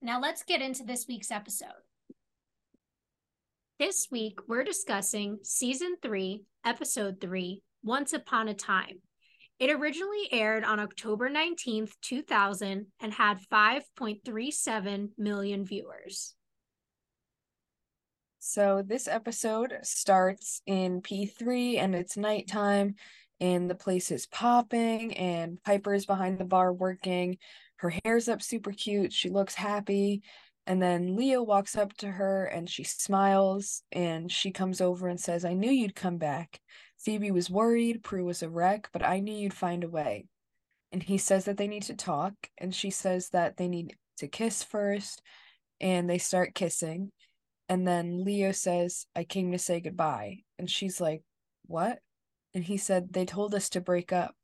Now let's get into this week's episode. This week, we're discussing season three, episode three, Once Upon a Time. It originally aired on October 19th, 2000, and had 5.37 million viewers. So, this episode starts in P3 and it's nighttime, and the place is popping, and Piper's behind the bar working her hair's up super cute. She looks happy. And then Leo walks up to her and she smiles and she comes over and says, I knew you'd come back. Phoebe was worried, Prue was a wreck, but I knew you'd find a way. And he says that they need to talk, and she says that they need to kiss first, and they start kissing. And then Leo says, I came to say goodbye. And she's like, What? And he said, They told us to break up.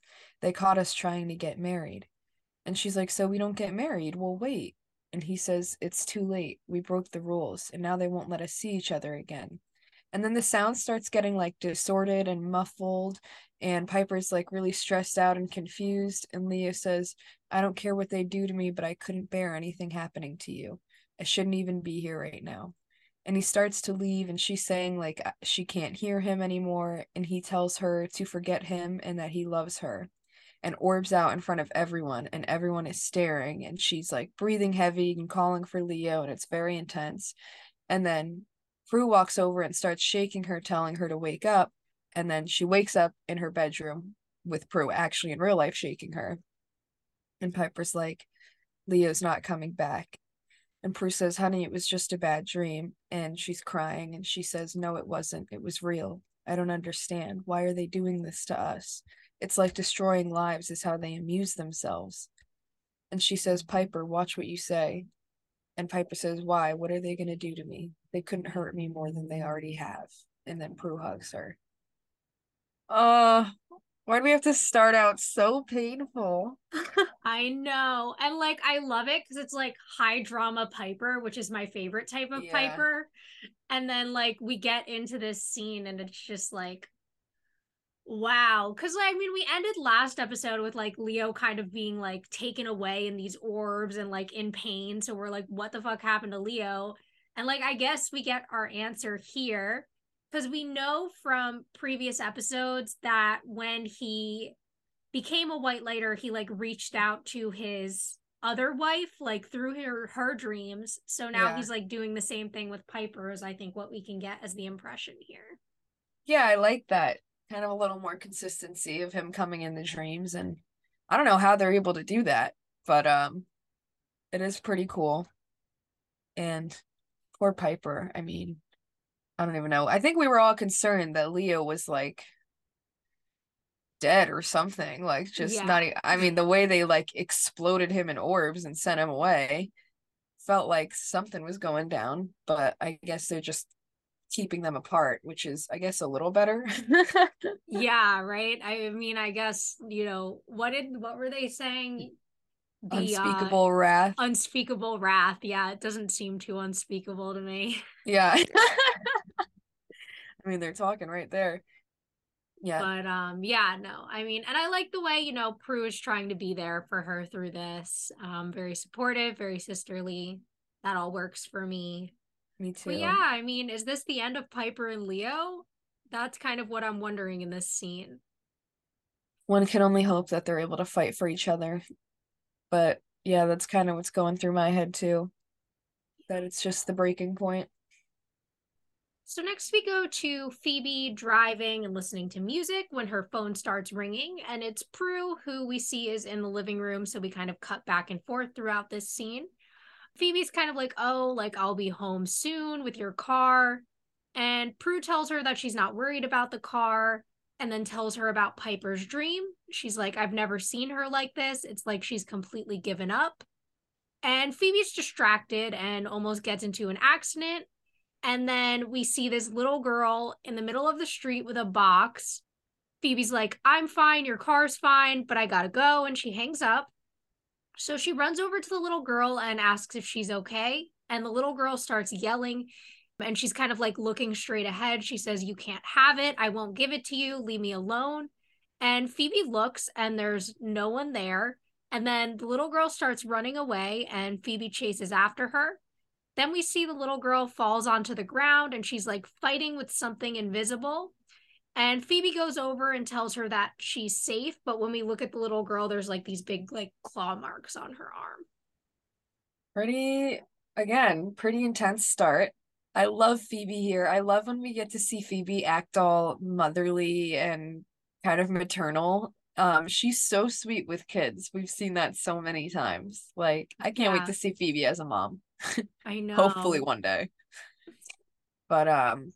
They caught us trying to get married. And she's like, So we don't get married? Well, wait. And he says, It's too late. We broke the rules, and now they won't let us see each other again. And then the sound starts getting like distorted and muffled, and Piper's like really stressed out and confused. And Leo says, I don't care what they do to me, but I couldn't bear anything happening to you. I shouldn't even be here right now. And he starts to leave, and she's saying, like, she can't hear him anymore. And he tells her to forget him and that he loves her and orbs out in front of everyone and everyone is staring and she's like breathing heavy and calling for Leo and it's very intense. And then Prue walks over and starts shaking her, telling her to wake up. And then she wakes up in her bedroom with Prue actually in real life shaking her. And Piper's like, Leo's not coming back. And Prue says, Honey, it was just a bad dream. And she's crying and she says, No, it wasn't. It was real. I don't understand. Why are they doing this to us? It's like destroying lives is how they amuse themselves. And she says, Piper, watch what you say. And Piper says, Why? What are they going to do to me? They couldn't hurt me more than they already have. And then Prue hugs her. Uh, why do we have to start out so painful? I know. And like, I love it because it's like high drama Piper, which is my favorite type of yeah. Piper. And then like, we get into this scene and it's just like, Wow. Cause like, I mean, we ended last episode with like Leo kind of being like taken away in these orbs and like in pain. So we're like, what the fuck happened to Leo? And like, I guess we get our answer here because we know from previous episodes that when he became a white lighter, he like reached out to his other wife, like through her her dreams. So now yeah. he's like doing the same thing with Piper, is I think what we can get as the impression here. Yeah, I like that kind of a little more consistency of him coming in the dreams and I don't know how they're able to do that, but um it is pretty cool. And poor Piper, I mean, I don't even know. I think we were all concerned that Leo was like dead or something, like just yeah. not I mean, the way they like exploded him in orbs and sent him away felt like something was going down, but I guess they're just keeping them apart, which is, I guess, a little better. yeah, right. I mean, I guess you know what did what were they saying? The, unspeakable uh, wrath. Unspeakable wrath. Yeah, it doesn't seem too unspeakable to me. Yeah. I mean, they're talking right there. Yeah. But um yeah, no. I mean, and I like the way, you know, Prue is trying to be there for her through this. Um very supportive, very sisterly. That all works for me. Me too. But yeah, I mean, is this the end of Piper and Leo? That's kind of what I'm wondering in this scene. One can only hope that they're able to fight for each other. But yeah, that's kind of what's going through my head too. That it's just the breaking point. So next we go to Phoebe driving and listening to music when her phone starts ringing, and it's Prue who we see is in the living room. So we kind of cut back and forth throughout this scene. Phoebe's kind of like, oh, like I'll be home soon with your car. And Prue tells her that she's not worried about the car and then tells her about Piper's dream. She's like, I've never seen her like this. It's like she's completely given up. And Phoebe's distracted and almost gets into an accident. And then we see this little girl in the middle of the street with a box. Phoebe's like, I'm fine, your car's fine, but I gotta go. And she hangs up. So she runs over to the little girl and asks if she's okay. And the little girl starts yelling and she's kind of like looking straight ahead. She says, You can't have it. I won't give it to you. Leave me alone. And Phoebe looks and there's no one there. And then the little girl starts running away and Phoebe chases after her. Then we see the little girl falls onto the ground and she's like fighting with something invisible. And Phoebe goes over and tells her that she's safe. But when we look at the little girl, there's like these big like claw marks on her arm. Pretty, again, pretty intense start. I love Phoebe here. I love when we get to see Phoebe act all motherly and kind of maternal. Um, she's so sweet with kids. We've seen that so many times. Like, I can't yeah. wait to see Phoebe as a mom. I know. Hopefully one day. But um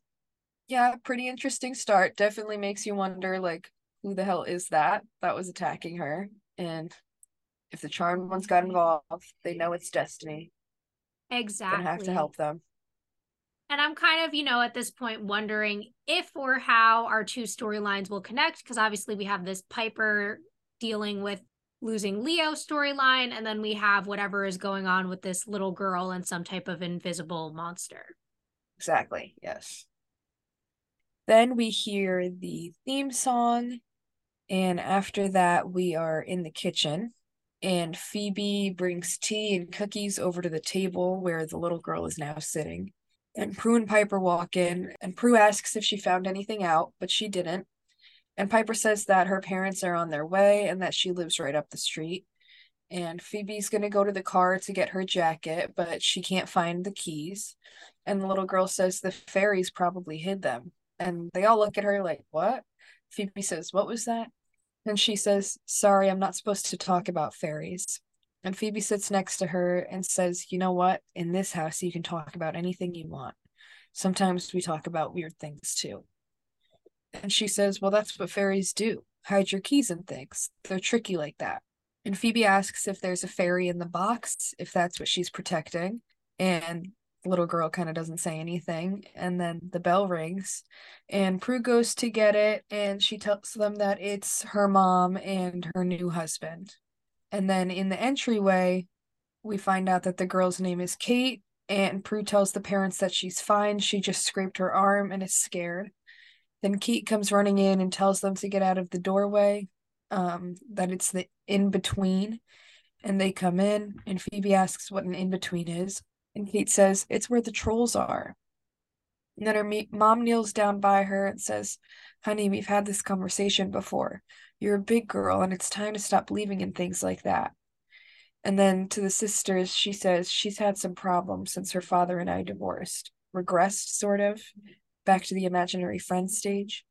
yeah, pretty interesting start. Definitely makes you wonder like who the hell is that that was attacking her and if the charmed ones got involved, they know it's destiny. Exactly. Have to help them. And I'm kind of, you know, at this point wondering if or how our two storylines will connect because obviously we have this Piper dealing with losing Leo storyline, and then we have whatever is going on with this little girl and some type of invisible monster. Exactly, yes. Then we hear the theme song, and after that, we are in the kitchen. And Phoebe brings tea and cookies over to the table where the little girl is now sitting. And Prue and Piper walk in, and Prue asks if she found anything out, but she didn't. And Piper says that her parents are on their way and that she lives right up the street. And Phoebe's going to go to the car to get her jacket, but she can't find the keys. And the little girl says the fairies probably hid them. And they all look at her like, What? Phoebe says, What was that? And she says, Sorry, I'm not supposed to talk about fairies. And Phoebe sits next to her and says, You know what? In this house, you can talk about anything you want. Sometimes we talk about weird things too. And she says, Well, that's what fairies do hide your keys and things. They're tricky like that. And Phoebe asks if there's a fairy in the box, if that's what she's protecting. And little girl kind of doesn't say anything. And then the bell rings, and Prue goes to get it, and she tells them that it's her mom and her new husband. And then in the entryway, we find out that the girl's name is Kate, and Prue tells the parents that she's fine. She just scraped her arm and is scared. Then Kate comes running in and tells them to get out of the doorway, um, that it's the in between. And they come in, and Phoebe asks what an in between is. And Kate says, It's where the trolls are. And then her me- mom kneels down by her and says, Honey, we've had this conversation before. You're a big girl, and it's time to stop believing in things like that. And then to the sisters, she says she's had some problems since her father and I divorced. Regressed, sort of back to the imaginary friend stage.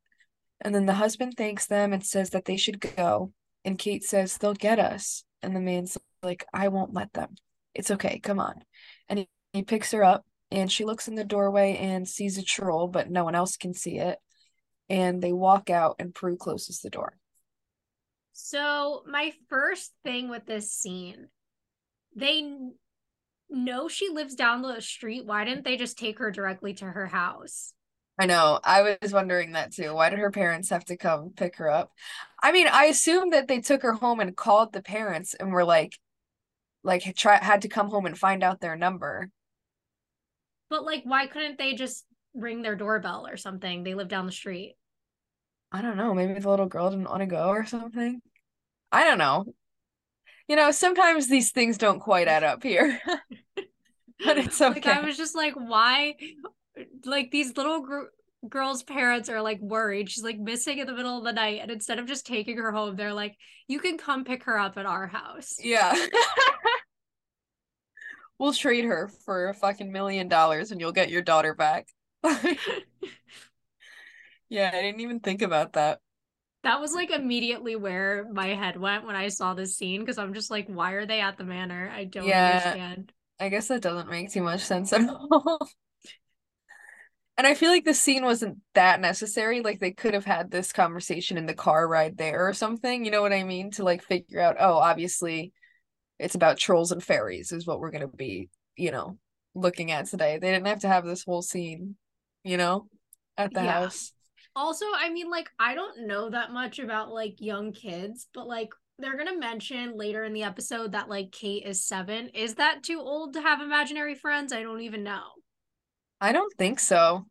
And then the husband thanks them and says that they should go. And Kate says, They'll get us. And the man's like, I won't let them. It's okay, come on. And he, picks her up and she looks in the doorway and sees a troll, but no one else can see it. And they walk out and Prue closes the door. So, my first thing with this scene, they know she lives down the street. Why didn't they just take her directly to her house? I know. I was wondering that too. Why did her parents have to come pick her up? I mean, I assume that they took her home and called the parents and were like, like try had to come home and find out their number. But like, why couldn't they just ring their doorbell or something? They live down the street. I don't know. Maybe the little girl didn't want to go or something. I don't know. You know, sometimes these things don't quite add up here. but it's okay. Like I was just like, why like these little gr- girl's parents are like worried. She's like missing in the middle of the night. And instead of just taking her home, they're like, you can come pick her up at our house. Yeah. we'll trade her for a fucking million dollars and you'll get your daughter back. yeah, I didn't even think about that. That was like immediately where my head went when I saw this scene because I'm just like, why are they at the manor? I don't yeah, understand. I guess that doesn't make too much sense at all. And I feel like the scene wasn't that necessary. Like they could have had this conversation in the car ride there or something. You know what I mean? To like figure out, oh, obviously it's about trolls and fairies is what we're gonna be, you know, looking at today. They didn't have to have this whole scene, you know, at the Yeah. house. Also, I mean, like, I don't know that much about like young kids, but like, they're gonna mention later in the episode that like Kate is seven. Is that too old to have imaginary friends? I don't even know. I don't think so.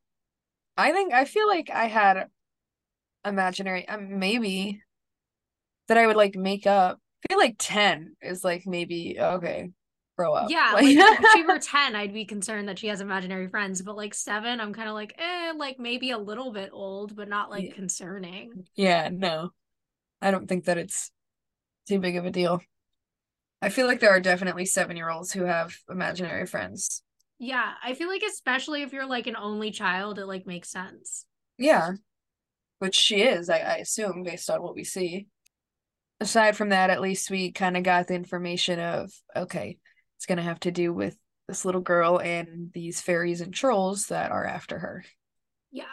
I think I feel like I had imaginary um, maybe that I would like make up. I feel like 10 is like maybe okay, grow up. Yeah, Like, if she were 10, I'd be concerned that she has imaginary friends. But like seven, I'm kind of like, eh, like maybe a little bit old, but not like Yeah. concerning. yeah, no. I don't think that it's too big of a deal. I feel like there are definitely 7-year-olds who have imaginary friends. Yeah, I feel like especially if you're like an only child, it like makes sense. Yeah. Which she is, I, I assume, based on what we see. Aside from that, at least we kind of got the information of, okay, it's gonna have to do with this little girl and these fairies and trolls that are after her. Yeah.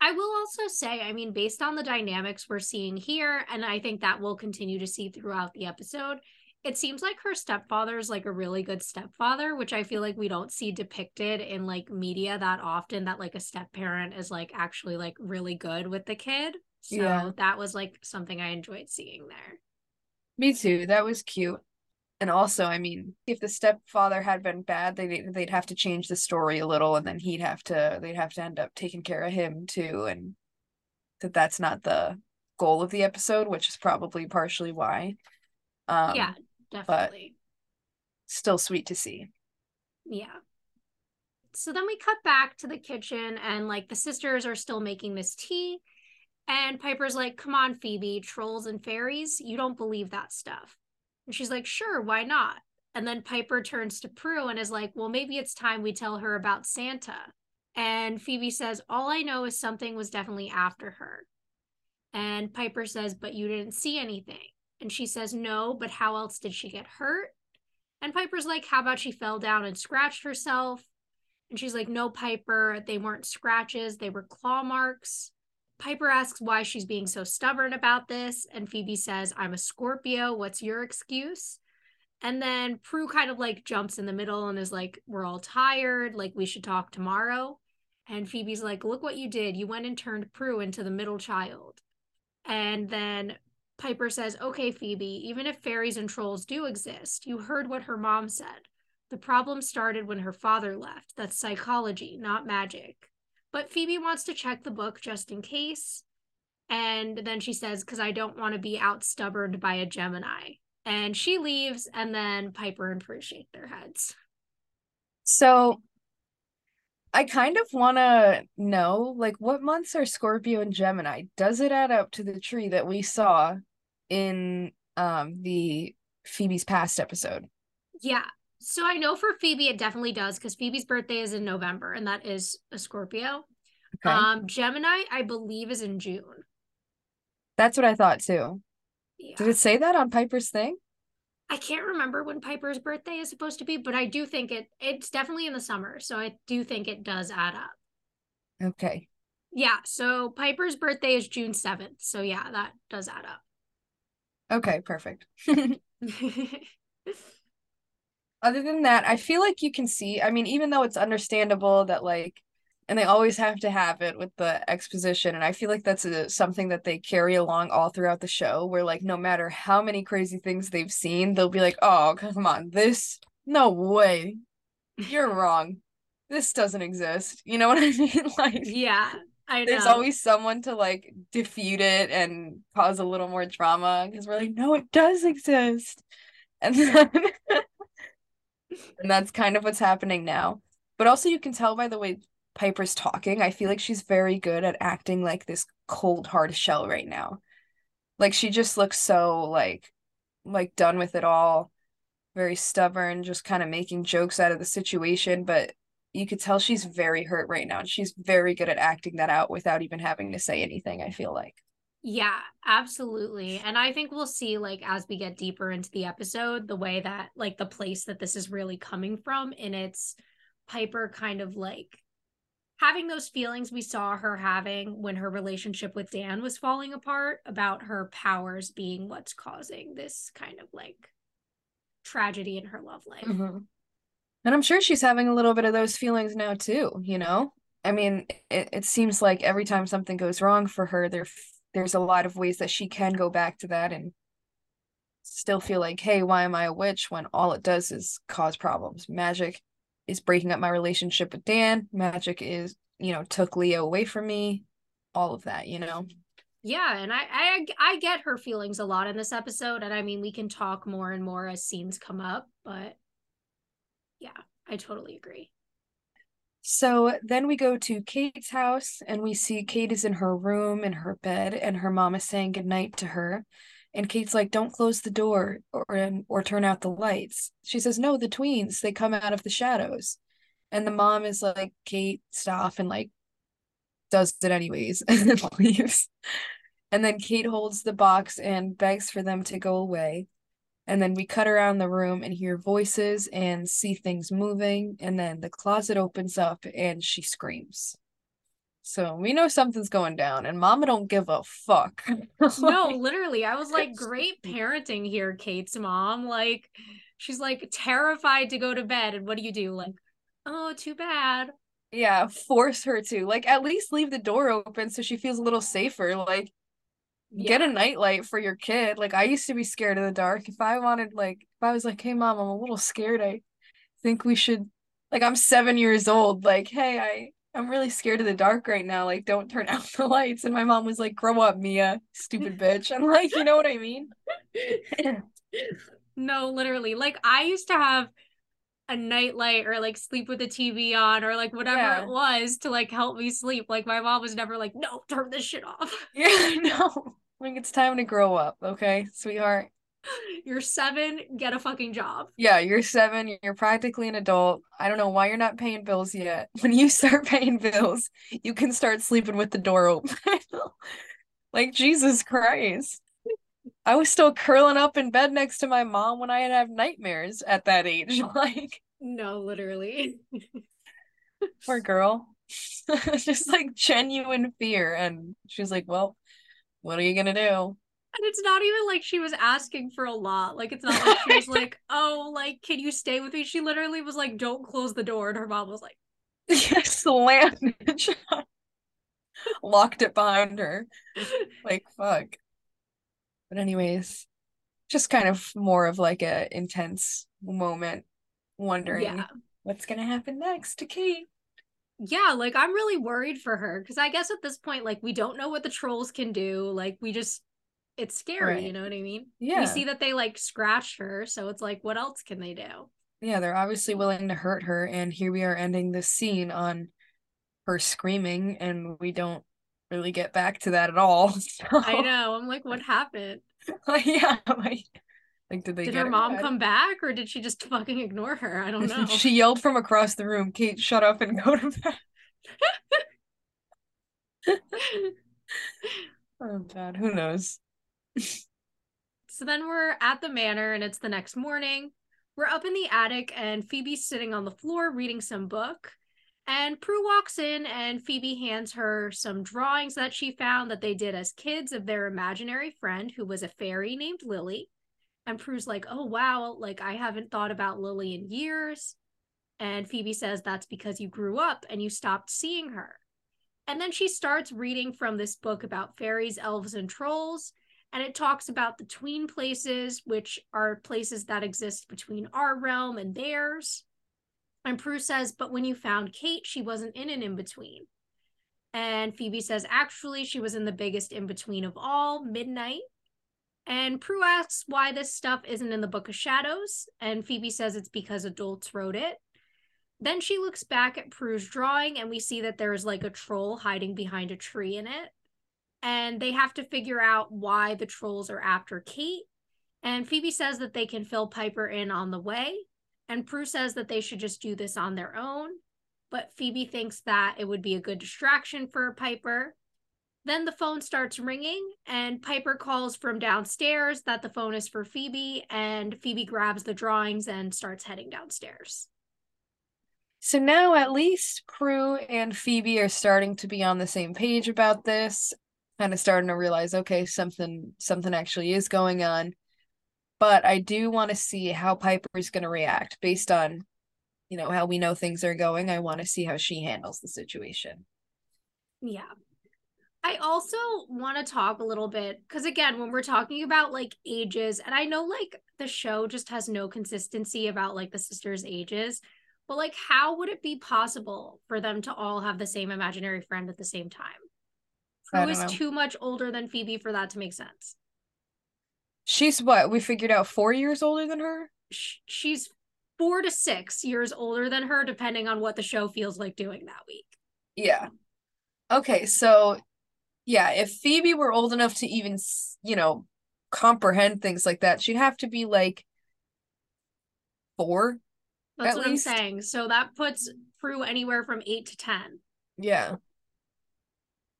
I will also say, I mean, based on the dynamics we're seeing here, and I think that we'll continue to see throughout the episode, it seems like her stepfather is like a really good stepfather, which I feel like we don't see depicted in like media that often that like a step parent is like actually like really good with the kid. So Yeah. that was like something I enjoyed seeing there. Me too. That was cute. And also, I mean, if the stepfather had been bad, they they'd have to change the story a little, and then he'd have to they'd have to end up taking care of him too, and that that's not the goal of the episode, which is probably partially why. Um, yeah, definitely. still sweet to see. Yeah. So then we cut back to the kitchen and like the sisters are still making this tea. And Piper's like, come on, Phoebe, trolls and fairies, you don't believe that stuff. And she's like, sure, why not? And then Piper turns to Prue and is like, well, maybe it's time we tell her about Santa. And Phoebe says, all I know is something was definitely after her. And Piper says, but you didn't see anything. And she says, no, but how else did she get hurt? And Piper's like, How about she fell down and scratched herself? And she's like, No, Piper, they weren't scratches, they were claw marks. Piper asks why she's being so stubborn about this. And Phoebe says, I'm a Scorpio. What's your excuse? And then Prue kind of like jumps in the middle and is like, We're all tired. Like, we should talk tomorrow. And Phoebe's like, Look what you did. You went and turned Prue into the middle child. And then Piper says, Okay, Phoebe, even if fairies and trolls do exist, you heard what her mom said. The problem started when her father left. That's psychology, not magic. But Phoebe wants to check the book just in case. And then she says, Because I don't want to be out stubborned by a Gemini. And she leaves, and then Piper and Prue shake their heads. So I kind of want to know like what months are Scorpio and Gemini? Does it add up to the tree that we saw in um the Phoebe's past episode? Yeah. So I know for Phoebe, it definitely does because Phoebe's birthday is in November, and that is a Scorpio. Okay. Um, Gemini, I believe, is in June. That's what I thought too. Yeah. Did it say that on Piper's thing? I can't remember when Piper's birthday is supposed to be, but I do think it it's definitely in the summer. So I do think it does add up. Okay. Yeah, so Piper's birthday is June 7th. So yeah, that does add up. Okay, perfect. Other than that, I feel like you can see, I mean, even though it's understandable that like and they always have to have it with the exposition and I feel like that's a, something that they carry along all throughout the show where like no matter how many crazy things they've seen, they'll be like, "Oh, come on. This no way. You're wrong. This doesn't exist." You know what I mean? Like yeah, I know. there's always someone to like defute it and cause a little more drama because we're like, no, it does exist. And then and that's kind of what's happening now. But also you can tell by the way Piper's talking, I feel like she's very good at acting like this cold hard shell right now. Like she just looks so like like done with it all, very stubborn, just kind of making jokes out of the situation, but you could tell she's very hurt right now and she's very good at acting that out without even having to say anything i feel like Yeah, absolutely. And I think we'll see like as we get deeper into the episode the way that like the place that this is really coming from and it's Piper kind of like having those feelings we saw her having when her relationship with Dan was falling apart about her powers being what's causing this kind of like tragedy in her love life. Mm-hmm. And I'm sure she's having a little bit of those feelings now too, you know? I mean, it, it seems like every time something goes wrong for her, there there's a lot of ways that she can go back to that and still feel like, hey, why am I a witch when all it does is cause problems? Magic is breaking up my relationship with Dan. Magic is, you know, took Leo away from me. All of that, you know. Yeah, and I I I get her feelings a lot in this episode, and I mean we can talk more and more as scenes come up, but yeah, I totally agree. So then we go to Kate's house and we see Kate is in her room in her bed and her mom is saying goodnight to her. And Kate's like, "Don't close the door or or turn out the lights." She says, "No, the tweens, they come out of the shadows." And the mom is like, "Kate, stop." And like does it anyways and then leaves. And then Kate holds the box and begs for them to go away. And then we cut around the room and hear voices and see things moving. And then the closet opens up and she screams. So we know something's going down, and Mama don't give a fuck. no, literally, I was like, great parenting here, Kate's mom. Like, she's like terrified to go to bed, and what do you do? Like, oh, too bad. Yeah, force her to like at least leave the door open so she feels a little safer. Like, yeah. get a nightlight for your kid. Like I used to be scared of the dark. If I wanted like if I was like, "Hey mom, I'm a little scared. I think we should like I'm 7 years old. Like, hey, I I'm really scared of the dark right now. Like, don't turn out the lights." And my mom was like, "Grow up, Mia, stupid bitch." I'm like, "You know what I mean?" no, literally. Like I used to have a nightlight or like sleep with the TV on or like whatever yeah. it was to like help me sleep. Like my mom was never like, no, turn this shit off. Yeah, no. Like it's time to grow up, okay, sweetheart. You're seven, get a fucking job. Yeah, you're seven, you're practically an adult. I don't know why you're not paying bills yet. When you start paying bills, you can start sleeping with the door open. like Jesus Christ. I was still curling up in bed next to my mom when I had have nightmares at that age. Like no, literally. Poor girl. Just like genuine fear. And she's like, Well, what are you gonna do? And it's not even like she was asking for a lot. Like it's not like she was like, "Oh, like can you stay with me?" She literally was like, "Don't close the door," and her mom was like, "Yeah, slammed it, locked it behind her." Like fuck. But anyways, just kind of more of like a intense moment, wondering yeah. what's gonna happen next to Kate. Yeah, like I'm really worried for her because I guess at this point, like we don't know what the trolls can do. Like we just it's scary, right. you know what I mean? Yeah. We see that they like scratch her, so it's like, what else can they do? Yeah, they're obviously willing to hurt her, and here we are ending this scene on her screaming, and we don't really get back to that at all. So. I know. I'm like, what happened? yeah, like, like did they did her mom come back or did she just fucking ignore her? I don't know. she yelled from across the room, "Kate, shut up and go to bed." oh god, who knows? so then we're at the manor and it's the next morning. We're up in the attic and Phoebe's sitting on the floor reading some book. And Prue walks in and Phoebe hands her some drawings that she found that they did as kids of their imaginary friend who was a fairy named Lily. And Prue's like, oh, wow, like I haven't thought about Lily in years. And Phoebe says that's because you grew up and you stopped seeing her. And then she starts reading from this book about fairies, elves, and trolls. And it talks about the tween places, which are places that exist between our realm and theirs. And Prue says, But when you found Kate, she wasn't in an in between. And Phoebe says, Actually, she was in the biggest in between of all, midnight. And Prue asks why this stuff isn't in the Book of Shadows. And Phoebe says it's because adults wrote it. Then she looks back at Prue's drawing, and we see that there's like a troll hiding behind a tree in it. And they have to figure out why the trolls are after Kate. And Phoebe says that they can fill Piper in on the way. And Prue says that they should just do this on their own. But Phoebe thinks that it would be a good distraction for Piper. Then the phone starts ringing, and Piper calls from downstairs that the phone is for Phoebe, and Phoebe grabs the drawings and starts heading downstairs. So now at least Prue and Phoebe are starting to be on the same page about this, kind of starting to realize, okay, something something actually is going on. but I do want to see how Piper's going to react based on, you know, how we know things are going. I want to see how she handles the situation. Yeah. I also want to talk a little bit because, again, when we're talking about like ages, and I know like the show just has no consistency about like the sisters' ages, but like, how would it be possible for them to all have the same imaginary friend at the same time? Who is know. too much older than Phoebe for that to make sense? She's what we figured out four years older than her. She's four to six years older than her, depending on what the show feels like doing that week. Yeah. Okay, so yeah, if Phoebe were old enough to even, you know, comprehend things like that, she'd have to be like four. That's what least. I'm saying. So that puts Prue anywhere from eight to ten. Yeah.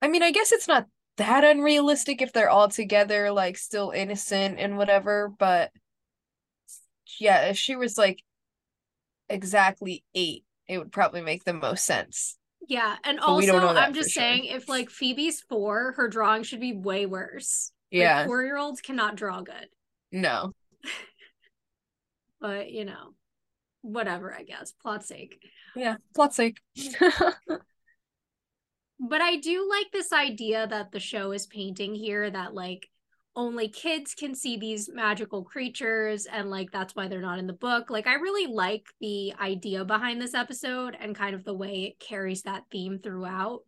I mean, I guess it's not that unrealistic if they're all together, like still innocent and whatever, but yeah, if she was like exactly eight, it would probably make the most sense. Yeah, and but also I'm just saying sure. if like Phoebe's four, her drawing should be way worse. Yeah. Like, four year olds cannot draw good. No. but you know, whatever, I guess. Plot sake. Yeah, plot sake. but I do like this idea that the show is painting here that like only kids can see these magical creatures and like that's why they're not in the book. Like I really like the idea behind this episode and kind of the way it carries that theme throughout.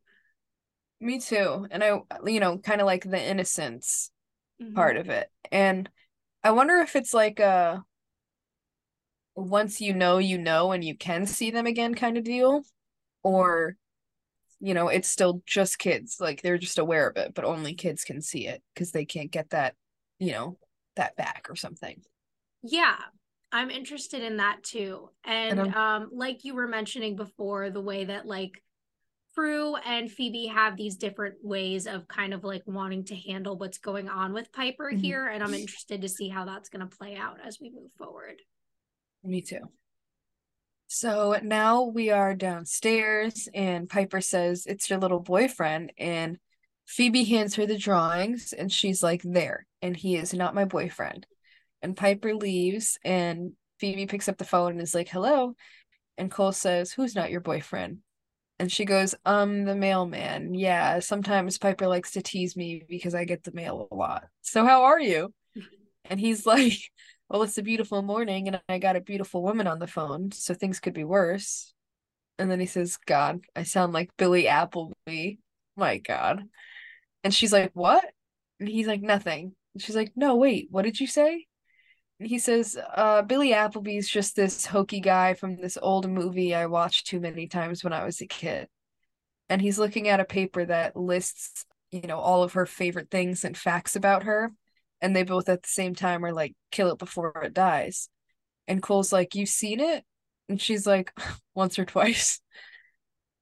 Me too. And I you know, kind of like the innocence mm-hmm. part of it. And I wonder if it's like a once you know you know and you can see them again kind of deal or you know it's still just kids like they're just aware of it but only kids can see it because they can't get that you know that back or something yeah i'm interested in that too and, and um like you were mentioning before the way that like Prue and Phoebe have these different ways of kind of like wanting to handle what's going on with Piper mm-hmm. here. And I'm interested to see how that's going to play out as we move forward. Me too. So now we are downstairs, and Piper says, It's your little boyfriend. And Phoebe hands her the drawings, and she's like, There. And he is not my boyfriend. And Piper leaves, and Phoebe picks up the phone and is like, Hello. And Cole says, Who's not your boyfriend? And she goes, Um, the mailman. Yeah, sometimes Piper likes to tease me because I get the mail a lot. So how are you? And he's like, well, it's a beautiful morning and I got a beautiful woman on the phone, so things could be worse. And then he says, God, I sound like Billy Appleby. My God. And she's like, What? And he's like, Nothing. And she's like, No, wait, what did you say? And he says, uh, Billy Appleby's just this hokey guy from this old movie I watched too many times when I was a kid. And he's looking at a paper that lists, you know, all of her favorite things and facts about her and they both at the same time are like kill it before it dies. And cole's like you've seen it? And she's like once or twice.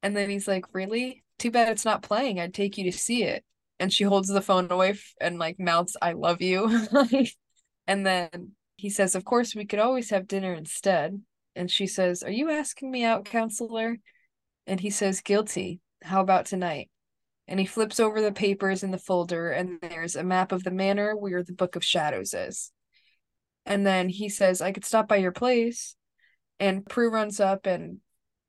And then he's like really? Too bad it's not playing. I'd take you to see it. And she holds the phone away and like mouths i love you. And then he says of course we could always have dinner instead. And she says are you asking me out counselor? And he says guilty. How about tonight and he flips over the papers in the folder and there's a map of the manor where the book of shadows is. And then he says i could stop by your place. And prue runs up and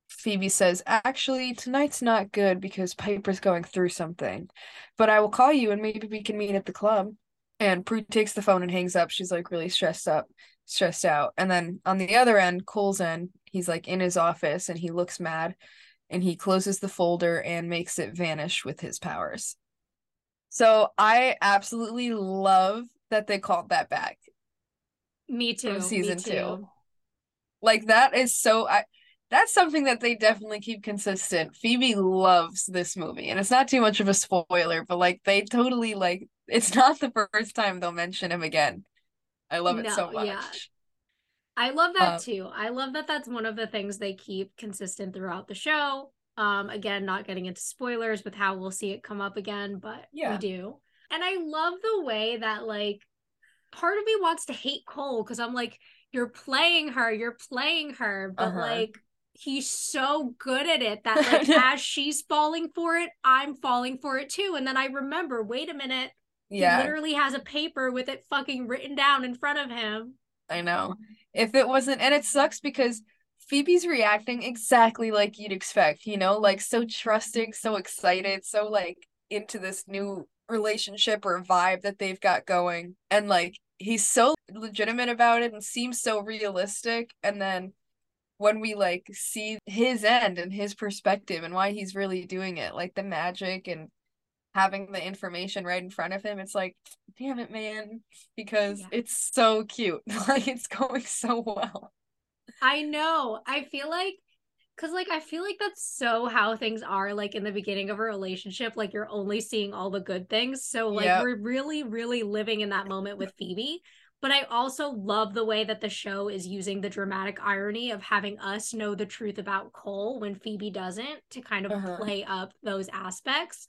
phoebe says actually tonight's not good because piper's going through something but i will call you and maybe we can meet at the club. And prue takes the phone and hangs up. She's like really stressed up stressed out. And then on the other end cole's end he's like in his office and he looks mad and he closes the folder and makes it vanish with his powers. So I absolutely love that they called that back. Me too. season Me too. two. Like that is so I that's something that they definitely keep consistent. Phoebe loves this movie, and it's not too much of a spoiler, but like they totally like it's not the first time they'll mention him again. I love it no, so much. Yeah. I love that um, too. I love that that's one of the things they keep consistent throughout the show. Um, again, not getting into spoilers with how we'll see it come up again, but yeah. we do. And I love the way that like part of me wants to hate Cole because I'm like, you're playing her, you're playing her, but uh-huh. like he's so good at it that like as she's falling for it, I'm falling for it too. And then I remember, wait a minute, Yeah. He literally has a paper with it fucking written down in front of him. I know. If it wasn't, and it sucks because Phoebe's reacting exactly like you'd expect, you know, like so trusting, so excited, so like into this new relationship or vibe that they've got going. And like he's so legitimate about it and seems so realistic. And then when we like see his end and his perspective and why he's really doing it, like the magic and having the information right in front of him, it's like, damn it, man, because yeah. it's so cute. like it's going so well. I know. I feel like Cause like I feel like that's so how things are like in the beginning of a relationship. Like you're only seeing all the good things. So like yep. we're really, really living in that moment with Phoebe. But I also love the way that the show is using the dramatic irony of having us know the truth about Cole when Phoebe doesn't to kind of uh-huh. play up those aspects.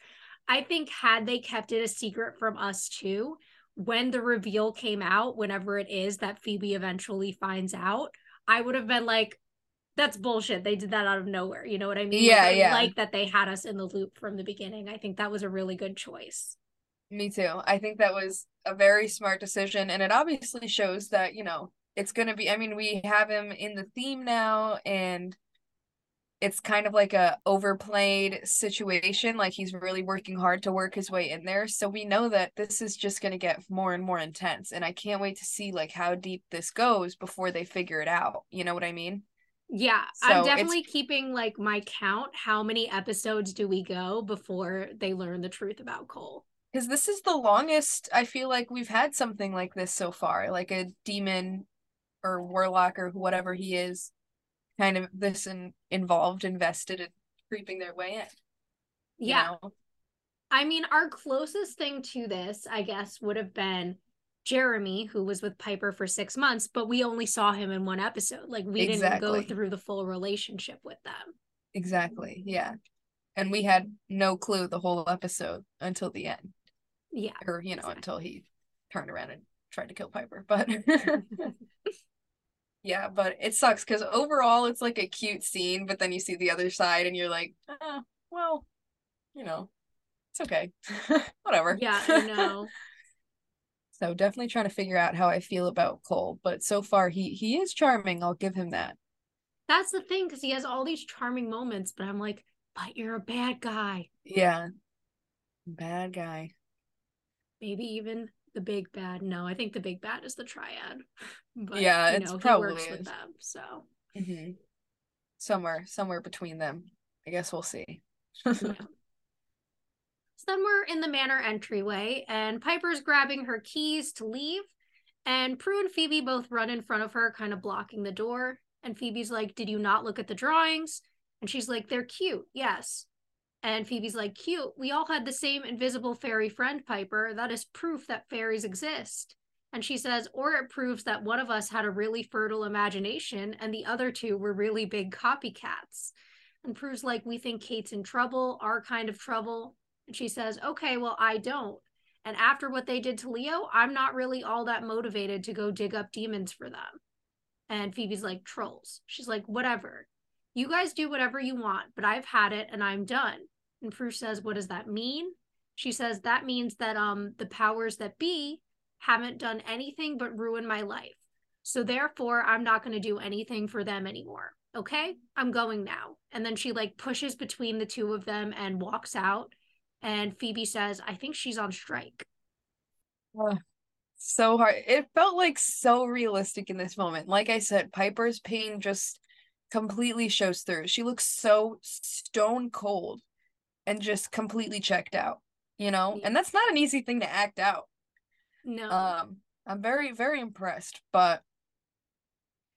I think had they kept it a secret from us too, when the reveal came out, whenever it is that Phoebe eventually finds out, I would have been like, that's bullshit. They did that out of nowhere. You know what I mean? Yeah, like, yeah. Like that they had us in the loop from the beginning. I think that was a really good choice. Me too. I think that was a very smart decision. And it obviously shows that, you know, it's going to be, I mean, we have him in the theme now and it's kind of like a overplayed situation. Like he's really working hard to work his way in there. So we know that this is just going to get more and more intense. And I can't wait to see like how deep this goes before they figure it out. You know what I mean? Yeah, so I'm definitely keeping like my count. How many episodes do we go before they learn the truth about Cole? Because this is the longest I feel like we've had something like this so far, like a demon or warlock or whatever he is, kind of this in, involved, invested, and creeping their way in. Yeah. Know? I mean, our closest thing to this, I guess, would have been Jeremy, who was with Piper for six months, but we only saw him in one episode. Like we exactly. didn't go through the full relationship with them. Exactly. Yeah. And we had no clue the whole episode until the end. Yeah. Or, you know, exactly. until he turned around and tried to kill Piper. But yeah, but it sucks because overall it's like a cute scene, but then you see the other side and you're like, oh, well, you know, it's okay. Whatever. Yeah, I know. So definitely trying to figure out how I feel about Cole, but so far he he is charming. I'll give him that. That's the thing because he has all these charming moments, but I'm like, but you're a bad guy. Yeah, bad guy. Maybe even the big bad. No, I think the big bad is the triad. But, yeah, it's know, probably works is. with them. So mm-hmm. somewhere somewhere between them. I guess we'll see. yeah. So then we're in the manor entryway, and Piper's grabbing her keys to leave. And Prue and Phoebe both run in front of her, kind of blocking the door. And Phoebe's like, Did you not look at the drawings? And she's like, They're cute, yes. And Phoebe's like, Cute. We all had the same invisible fairy friend, Piper. That is proof that fairies exist. And she says, Or it proves that one of us had a really fertile imagination and the other two were really big copycats. And Prue's like, We think Kate's in trouble, our kind of trouble. And she says, okay, well, I don't. And after what they did to Leo, I'm not really all that motivated to go dig up demons for them. And Phoebe's like, trolls. She's like, whatever. You guys do whatever you want, but I've had it and I'm done. And Prue says, what does that mean? She says, that means that um the powers that be haven't done anything but ruin my life. So therefore, I'm not going to do anything for them anymore. Okay? I'm going now. And then she like pushes between the two of them and walks out and Phoebe says, I think she's on strike. Uh, so hard. It felt like so realistic in this moment. Like I said, Piper's pain just completely shows through. She looks so stone cold and just completely checked out, you know? Yeah. And that's not an easy thing to act out. No. Um, I'm very, very impressed, but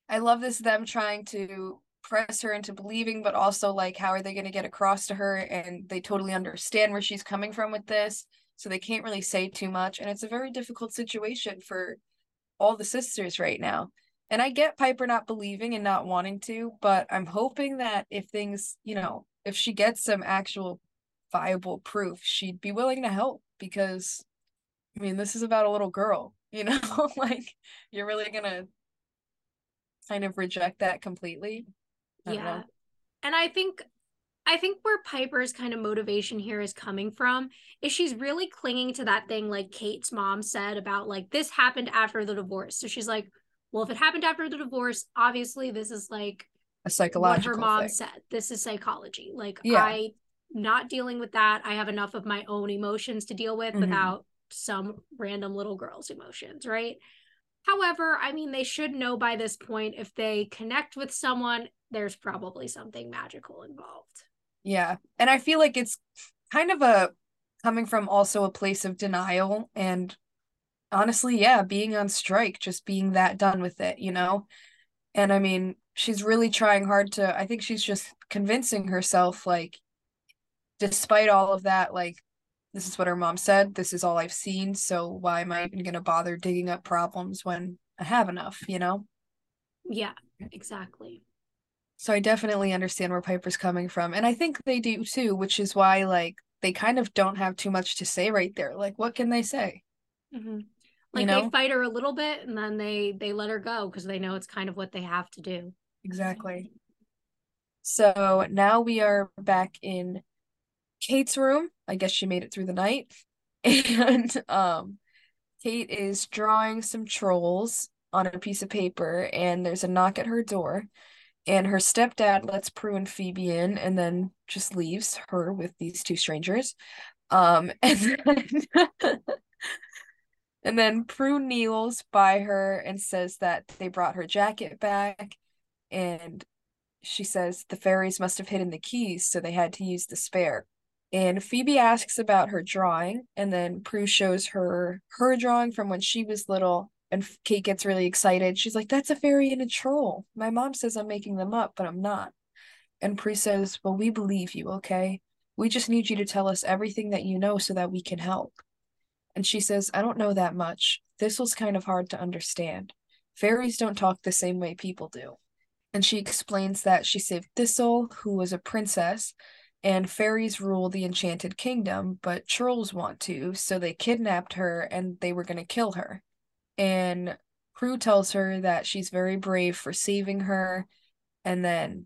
I love this them trying to press her into believing, but also like how are they going to get across to her? And they totally understand where she's coming from with this. So they can't really say too much. And it's a very difficult situation for all the sisters right now. And I get Piper not believing and not wanting to, but I'm hoping that if things, you know, if she gets some actual viable proof, she'd be willing to help because I mean, this is about a little girl, you know, like you're really going to kind of reject that completely yeah. And I think I think where Piper's kind of motivation here is coming from is she's really clinging to that thing like Kate's mom said about like this happened after the divorce. So she's like, well, if it happened after the divorce, obviously this is like a psychological what her mom thing. said. This is psychology. Like Yeah. I not dealing with that. I have enough of my own emotions to deal with Mhm. without some random little girl's emotions, right? However, I mean, they should know by this point if they connect with someone, there's probably something magical involved. Yeah. And I feel like it's kind of a coming from also a place of denial and honestly, yeah, being on strike, just being that done with it, you know? And I mean, she's really trying hard to, I think she's just convincing herself, like, despite all of that, like, this is what her mom said, this is all I've seen, so why am I even gonna bother digging up problems when I have enough, you know? Yeah, exactly. So I definitely understand where Piper's coming from. And I think they do too, which is why like they kind of don't have too much to say right there. Like what can they say? hmm Like know? they fight her a little bit and then they they let her go because they know it's kind of what they have to do. Exactly. So now we are back in Kate's room. I guess she made it through the night. And um Kate is drawing some trolls on a piece of paper and there's a knock at her door. And her stepdad lets Prue and Phoebe in and then just leaves her with these two strangers. Um and then and then Prue kneels by her and says that they brought her jacket back and she says the fairies must have hidden the keys, so they had to use the spare. And Phoebe asks about her drawing, and then Prue shows her her drawing from when she was little. And Kate gets really excited. She's like, "That's a fairy and a troll. My mom says I'm making them up, but I'm not." And Prue says, "Well, we believe you, okay? We just need you to tell us everything that you know so that we can help." And she says, "I don't know that much. This was kind of hard to understand. Fairies don't talk the same way people do." and she explains that she saved Thistle, who was a princess, and fairies rule the enchanted kingdom, but trolls want to, so they kidnapped her and they were going to kill her. And Prue tells her that she's very brave for saving her, and then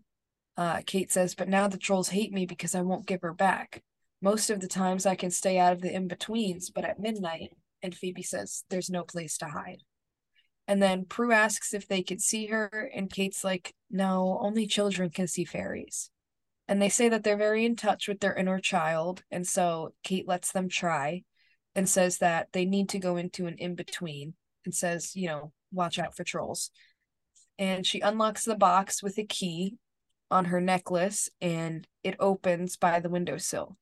uh, Kate says, But now the trolls hate me because I won't give her back. Most of the times I can stay out of the in betweens, but at midnight, and Phoebe says, There's no place to hide. And then Prue asks if they could see her, and Kate's like, no, only children can see fairies. And they say that they're very in touch with their inner child, and so Kate lets them try and says that they need to go into an in between and says, you know, watch out for trolls. And she unlocks the box with a key on her necklace, and it opens by the windowsill.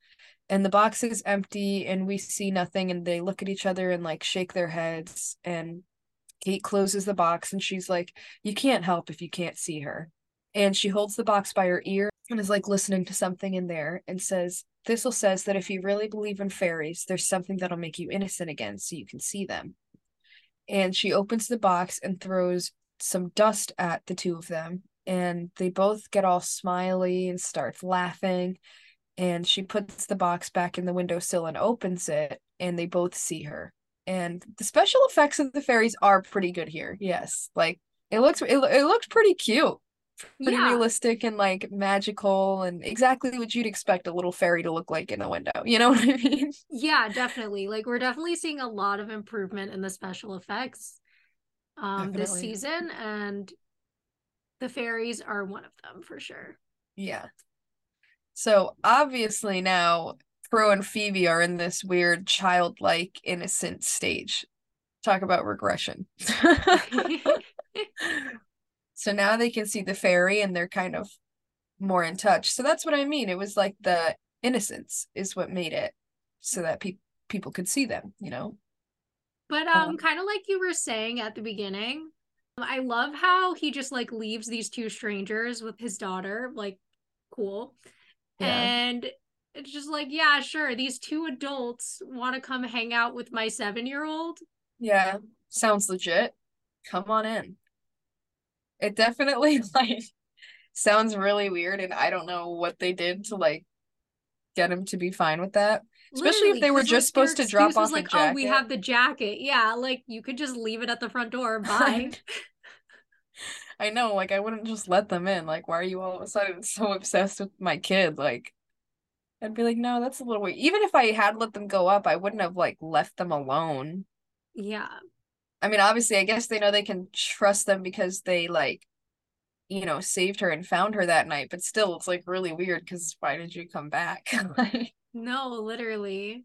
And the box is empty, and we see nothing, and they look at each other and like shake their heads, and Kate closes the box and she's like, You can't help if you can't see her. And she holds the box by her ear and is like listening to something in there and says, Thistle says that if you really believe in fairies, there's something that'll make you innocent again so you can see them. And she opens the box and throws some dust at the two of them. And they both get all smiley and start laughing. And she puts the box back in the windowsill and opens it, and they both see her and the special effects of the fairies are pretty good here. Yes, like it looks it, it looks pretty cute, pretty Yeah. realistic and like magical and exactly what you'd expect a little fairy to look like in a window. You know what I mean? Yeah, definitely. Like we're definitely seeing a lot of improvement in the special effects um this season and the fairies are one of them for sure. Yeah. So obviously now Prue and Phoebe are in this weird childlike innocent stage. Talk about regression. so now they can see the fairy and they're kind of more in touch. So that's what I mean. It was like the innocence is what made it so that pe- people could see them, you know? But Um, um kind of like you were saying at the beginning, I love how he just like leaves these two strangers with his daughter, like cool. Yeah. And it's just like, yeah, sure, these two adults want to come hang out with my 7-year-old. Yeah. Sounds legit. Come on in. It definitely like sounds really weird and I don't know what they did to like get him to be fine with that. Especially if they were just like, supposed to drop off like, oh, we have the jacket. Yeah, like you could just leave it at the front door. Bye. I know, like I wouldn't just let them in. Like, why are you all of a sudden so obsessed with my kid? Like, I'd be like, no, that's a little weird. Even if I had let them go up, I wouldn't have like left them alone. Yeah. I mean, obviously, I guess they know they can trust them because they like, you know, saved her and found her that night. But still, it's like really weird because why did you come back? like, No, literally.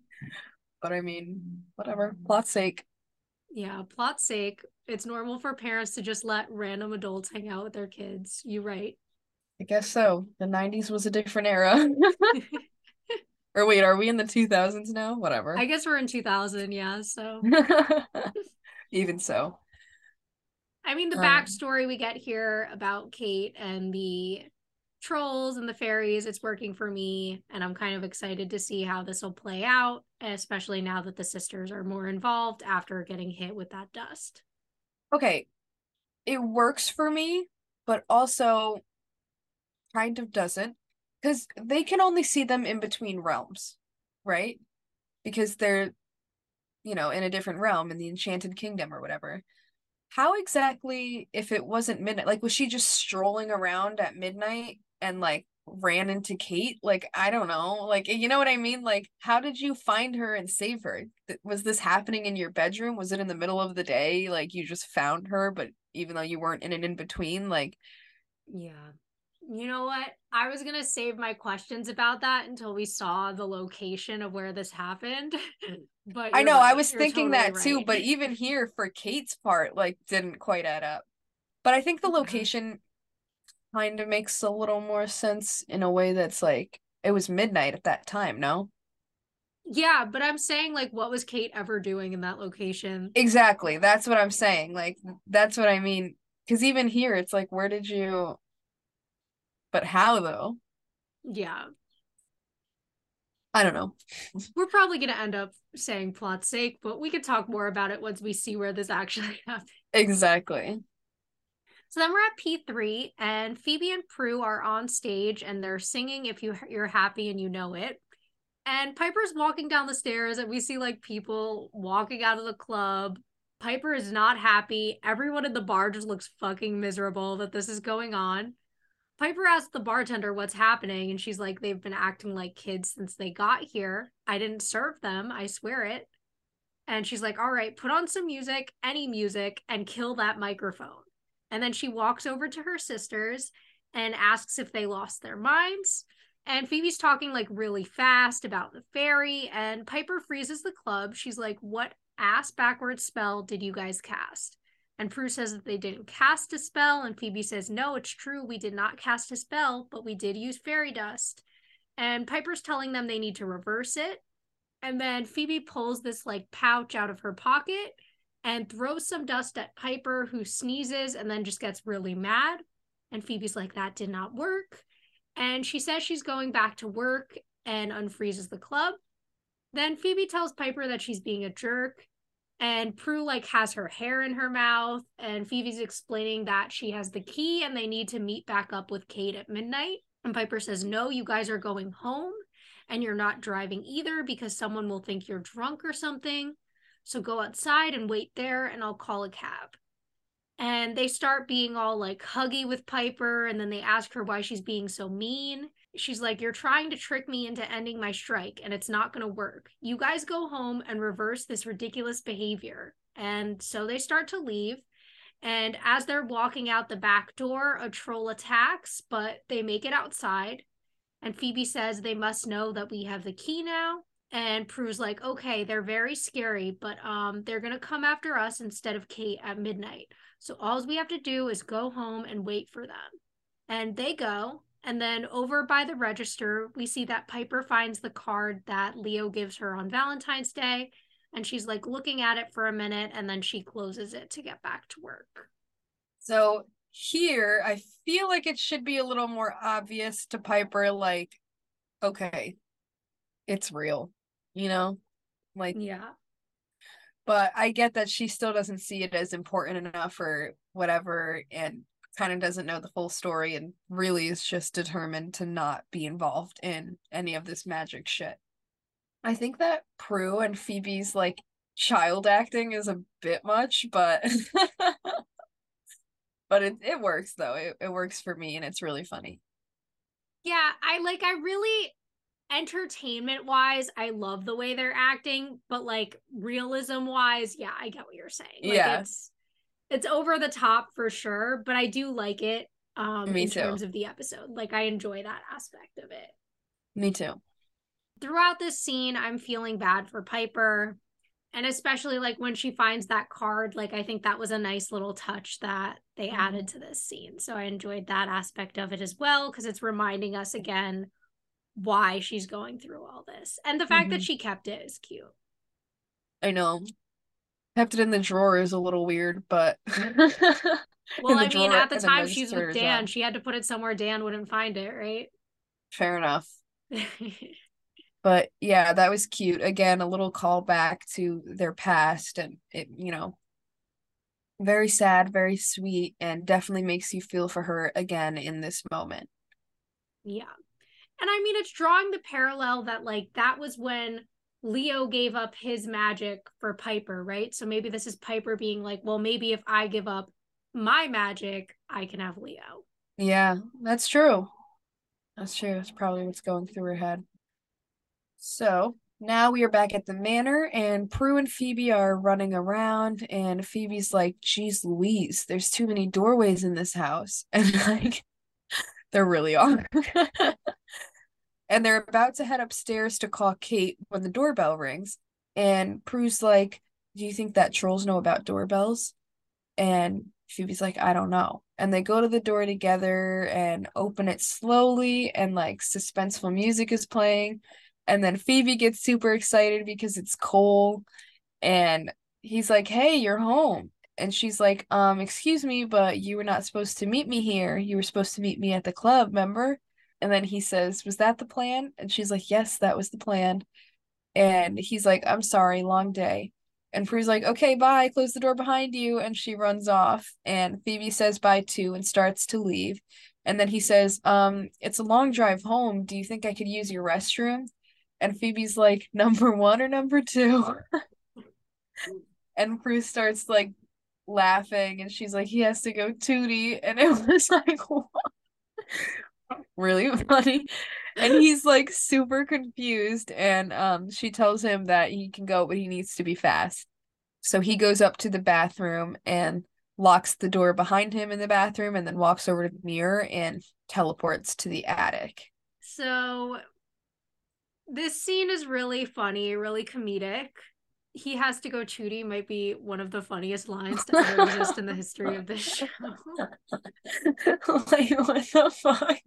but I mean, whatever. Plot's sake. Yeah, plot's sake. It's normal for parents to just let random adults hang out with their kids. You right. I guess so. The '90s was a different era. or wait, are we in the 2000s now? Whatever. I guess we're in 2000, yeah. So, Even so. I mean, the Um, backstory we get here about Kate and the trolls and the fairies, it's working for me. And I'm kind of excited to see how this will play out, especially now that the sisters are more involved after getting hit with that dust. Okay. It works for me, but also kind of doesn't. Because they can only see them in between realms, right? Because they're, you know, in a different realm in the Enchanted Kingdom or whatever. How exactly, if it wasn't midnight, like was she just strolling around at midnight and like ran into Kate? Like, I don't know. Like, you know what I mean? Like, how did you find her and save her? Was this happening in your bedroom? Was it in the middle of the day? Like, you just found her, but even though you weren't in an in between, like, Yeah. You know what? I was going to save my questions about that until we saw the location of where this happened. but I know, I was You're thinking totally that too, but even here for Kate's part, like, didn't quite add up. But I think the location kind of makes a little more sense in a way that's like, it was midnight at that time, no? Yeah, but I'm saying like what was Kate ever doing in that location? Exactly. That's what I'm saying. Like, that's what I mean. Because even here, it's like, where did you. But how, though? Yeah. I don't know. We're probably going to end up saying plot's sake, but we could talk more about it once we see where this actually happens. Exactly. So then we're at P3 and Phoebe and Prue are on stage and they're singing if you you're happy and you know it. And Piper's walking down the stairs and we see like people walking out of the club. Piper is not happy. Everyone in the bar just looks fucking miserable that this is going on. Piper asks the bartender what's happening and she's like they've been acting like kids since they got here. I didn't serve them, I swear it. And she's like, "All right, put on some music, any music and kill that microphone." And then she walks over to her sisters and asks if they lost their minds. And Phoebe's talking like really fast about the fairy, and Piper freezes the club. She's like, What ass backwards spell did you guys cast? And Prue says that they didn't cast a spell, and Phoebe says, No, it's true. We did not cast a spell, but we did use fairy dust. And Piper's telling them they need to reverse it. And then Phoebe pulls this like pouch out of her pocket and throws some dust at Piper, who sneezes and then just gets really mad. And Phoebe's like, that did not work. And she says she's going back to work and unfreezes the club. Then Phoebe tells Piper that she's being a jerk. And Prue like has her hair in her mouth. And Phoebe's explaining that she has the key and they need to meet back up with Kate at midnight. And Piper says, No, you guys are going home and you're not driving either because someone will think you're drunk or something. So go outside and wait there, and I'll call a cab. And they start being all like huggy with Piper, and then they ask her why she's being so mean. She's like, You're trying to trick me into ending my strike, and it's not going to work. You guys go home and reverse this ridiculous behavior. And so they start to leave. And as they're walking out the back door, a troll attacks, but they make it outside. And Phoebe says they must know that we have the key now. And Prue's like, okay, they're very scary, but um, they're gonna come after us instead of Kate at midnight. So all we have to do is go home and wait for them. And they go. And then over by the register, we see that Piper finds the card that Leo gives her on Valentine's Day. And she's like looking at it for a minute and then she closes it to get back to work. So here, I feel like it should be a little more obvious to Piper, like, okay, it's real, you know? Like, Yeah. but I get that she still doesn't see it as important enough or whatever, and kind of doesn't know the full story and really is just determined to not be involved in any of this magic shit. I think that Prue and Phoebe's like child acting is a bit much, but but it, it works though. It, it works for me and it's really funny. Yeah, I like I really entertainment wise, I love the way they're acting, but like realism wise, yeah, I get what you're saying. Like, Yeah. It's it's over the top for sure, but I do like it um Me in too. terms of the episode. Like I enjoy that aspect of it. Me too. Throughout this scene, I'm feeling bad for Piper. And especially like when she finds that card, like I think that was a nice little touch that they Mhm. added to this scene. So I enjoyed that aspect of it as well because it's reminding us again why she's going through all this. And the fact that Mhm. she kept it is cute. I know. Kept it in the drawer is a little weird, but Well, I mean, at the time she's with Dan, she had to put it somewhere Dan wouldn't find it, right? fair enough. But yeah, that was cute. Again, a little callback to their past and it, you know, very sad, very sweet, and definitely makes you feel for her again in this moment. Yeah. And I mean, it's drawing the parallel that, like, that was when Leo gave up his magic for Piper, right? So maybe this is Piper being like, well, maybe if I give up my magic, I can have Leo. Yeah, that's true. That's true. That's probably what's going through her head. So now we are back at the manor, and Prue and Phoebe are running around, and Phoebe's like, "Geez, Louise, there's too many doorways in this house," and like, there really are. and they're about to head upstairs to call Kate when the doorbell rings, and Prue's like, "Do you think that trolls know about doorbells?" And Phoebe's like, I don't know. And they go to the door together and open it slowly, and like suspenseful music is playing. And then Phoebe gets super excited because it's Cole. And he's like, Hey, you're home. And she's like, Um, excuse me, but you were not supposed to meet me here. You were supposed to meet me at the club, remember? And then he says, Was that the plan? And she's like, Yes, that was the plan. And he's like, I'm sorry, long day. And Prue's like, okay, bye, close the door behind you. And she runs off. And Phoebe says bye too and starts to leave. And then he says, um, it's a long drive home. Do you think I could use your restroom? And Phoebe's like, number one or number two? and Prue starts like laughing and she's like, he has to go tootie. And it was like, really funny and he's like super confused and um she tells him that he can go but he needs to be fast so he goes up to the bathroom and locks the door behind him in the bathroom and then walks over to the mirror and teleports to the attic So this scene is really funny, really comedic. He has to go Chudy might be one of the funniest lines to ever exist in the history of this show. like what the fuck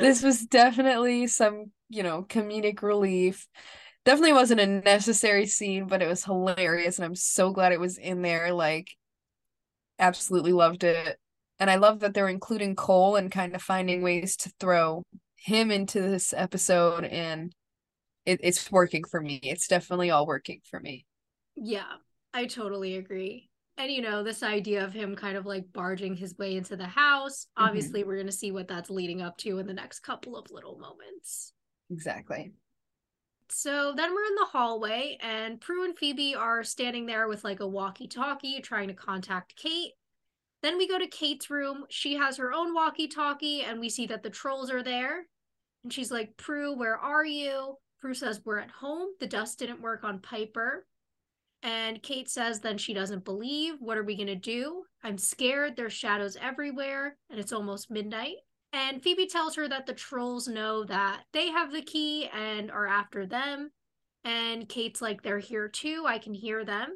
this was definitely some you know comedic relief. Definitely wasn't a necessary scene but it was hilarious and i'm so glad it was in there like absolutely loved it. And i love that they're including cole and kind of finding ways to throw him into this episode and it, it's working for me. It's definitely all working for me. Yeah, I totally agree. And you know, this idea of him kind of like barging his way into the house, Mhm. obviously we're going to see what that's leading up to in the next couple of little moments. exactly So then we're in the hallway, and Prue and Phoebe are standing there with like a walkie talkie trying to contact Kate. Then we go to Kate's room. She has her own walkie talkie, and we see that the trolls are there. And she's like, Prue, where are you? Prue says, We're at home. The dust didn't work on Piper. And Kate says, Then she doesn't believe. What are we going to do? I'm scared. There's shadows everywhere, and it's almost midnight. And Phoebe tells her that the trolls know that they have the key and are after them. And Kate's like, they're here too. I can hear them.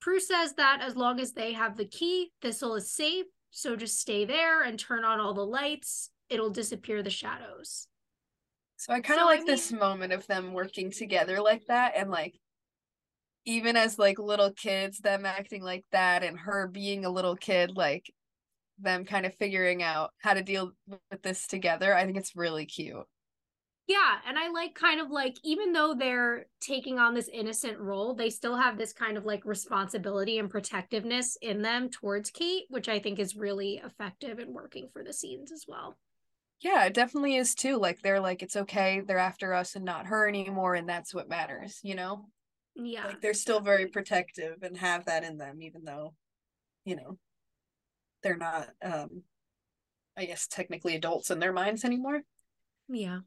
Prue says that as long as they have the key, Thistle is safe. So just stay there and turn on all the lights. It'll disappear the shadows. So I kind of So, I like this moment of them working together like that and like even as like little kids them acting like that and her being a little kid like them kind of figuring out how to deal with this together. I think it's really cute. Yeah, and I like kind of like even though they're taking on this innocent role, they still have this kind of like responsibility and protectiveness in them towards Kate, which I think is really effective and working for the scenes as well. Yeah, it definitely is too. Like they're like it's okay, they're after us and not her anymore and that's what matters, you know? Yeah. Like they're still very protective and have that in them even though you know, they're not um I guess technically adults in their minds anymore. Yeah.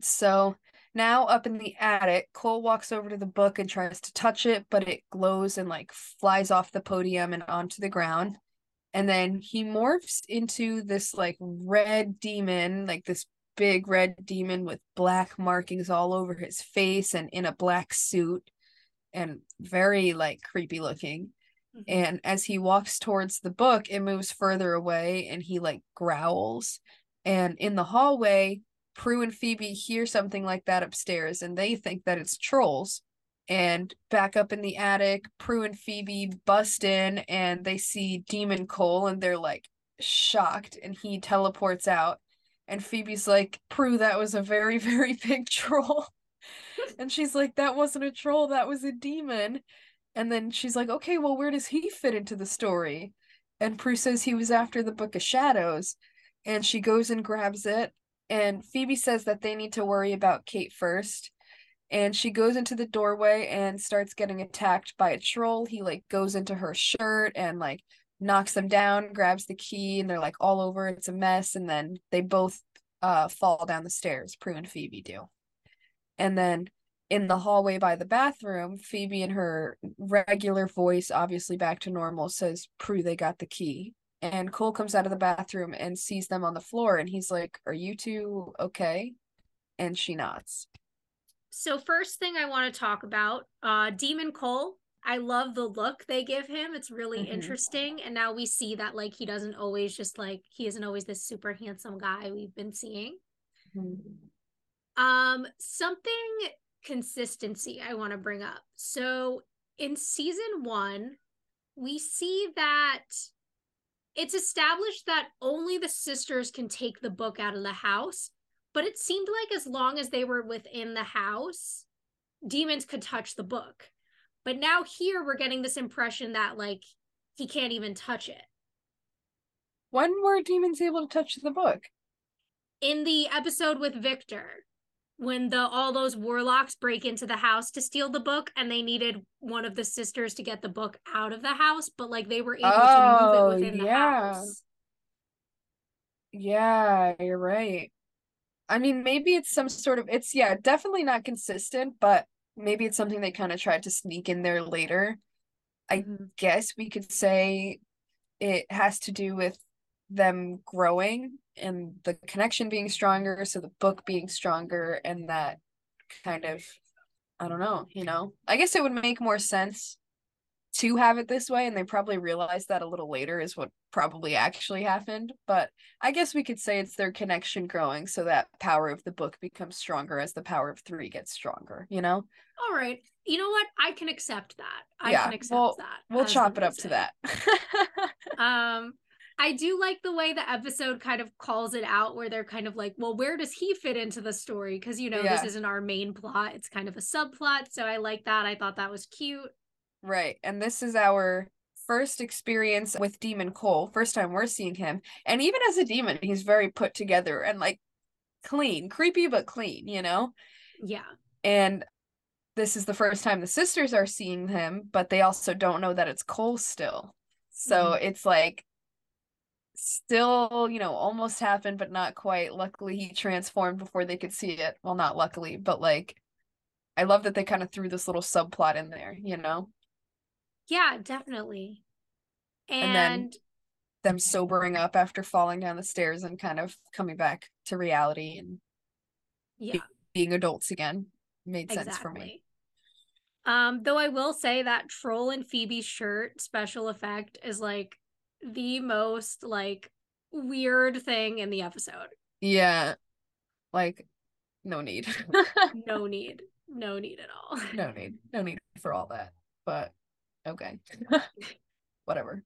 So now up in the attic, Cole walks over to the book and tries to touch it, but it glows and like flies off the podium and onto the ground. And then he morphs into this like red demon, like this big red demon with black markings all over his face and in a black suit and very like creepy looking. Mm-hmm. And as he walks towards the book, it moves further away and he like growls. And in the hallway, Prue and Phoebe hear something like that upstairs and they think that it's trolls. And back up in the attic, Prue and Phoebe bust in and they see Demon Cole and they're like shocked and he teleports out. And Phoebe's like, Prue, that was a very, very big troll. and she's like, that wasn't a troll, that was a demon. And then she's like, okay, well, where does he fit into the story? And Prue says he was after the Book of Shadows. And she goes and grabs it. And Phoebe says that they need to worry about Kate first. And she goes into the doorway and starts getting attacked by a troll. He like goes into her shirt and like knocks them down, grabs the key, and they're like all over. It's a mess. And then they both uh fall down the stairs, Prue and Phoebe do. And then in the hallway by the bathroom, Phoebe in her regular voice, obviously back to normal, says, Prue, they got the key. And Cole comes out of the bathroom and sees them on the floor and he's like, Are you two okay? And she nods. So, first thing I want to talk about uh, Demon Cole. I love the look they give him. It's really mm-hmm. interesting. And now we see that, like, he doesn't always just like, he isn't always this super handsome guy we've been seeing. Mm-hmm. Um, something consistency I want to bring up. So in season one, we see that it's established that only the sisters can take the book out of the house, but it seemed like as long as they were within the house, demons could touch the book. But now here we're getting this impression that like he can't even touch it. When were demons able to touch the book? In the episode with Victor when the all those warlocks break into the house to steal the book and they needed one of the sisters to get the book out of the house but like they were able oh, to move it oh, within the house yeah you're right i mean maybe it's some sort of it's yeah definitely not consistent but maybe it's something they kind of tried to sneak in there later i mm-hmm. guess we could say it has to do with them growing and the connection being stronger so the book being stronger and that kind of i don't know you know i guess it would make more sense to have it this way and they probably realized that a little later is what probably actually happened but i guess we could say it's their connection growing so that power of the book becomes stronger as the power of three gets stronger you know all right you know what i can accept that i yeah, can accept well, that we'll chop it up to that um I do like the way the episode kind of calls it out, where they're kind of like, well, where does he fit into the story? Because, you know, yeah. this isn't our main plot, it's kind of a subplot. So I like that. I thought that was cute. Right. And this is our first experience with Demon Cole, first time we're seeing him. And even as a demon, he's very put together and like clean, creepy, but clean, you know? Yeah. And this is the first time the sisters are seeing him, but they also don't know that it's Cole still. So mm-hmm. it's like still, you know, almost happened, but not quite. Luckily, he transformed before they could see it. Well, not luckily, but like, I love that they kind of threw this little subplot in there, you know? Yeah, definitely. And, and then them sobering up after falling down the stairs and kind of coming back to reality and yeah, being adults again made sense exactly. for me. Um, though I will say that Troll and Phoebe shirt special effect is like the most like weird thing in the episode. Yeah. Like no need. no need. No need at all. No need. No need for all that. But okay. Whatever.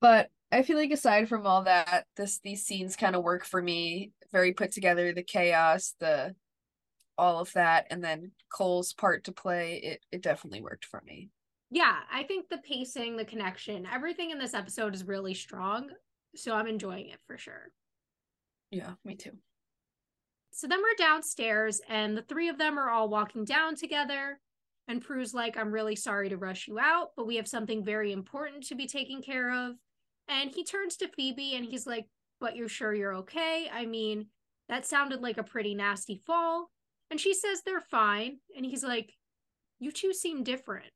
But I feel like aside from all that, this these scenes kind of work for me. Very put together, the chaos, the all of that, and then Cole's part to play, it it definitely worked for me yeah, I think the pacing, the connection, everything in this episode is really strong. So I'm enjoying it for sure. Yeah, me too. So then we're downstairs, and the three of them are all walking down together. And Prue's like, I'm really sorry to rush you out, but we have something very important to be taken care of. And he turns to Phoebe and he's like, But you're sure you're okay? I mean, that sounded like a pretty nasty fall. And she says they're fine. And he's like, You two seem different.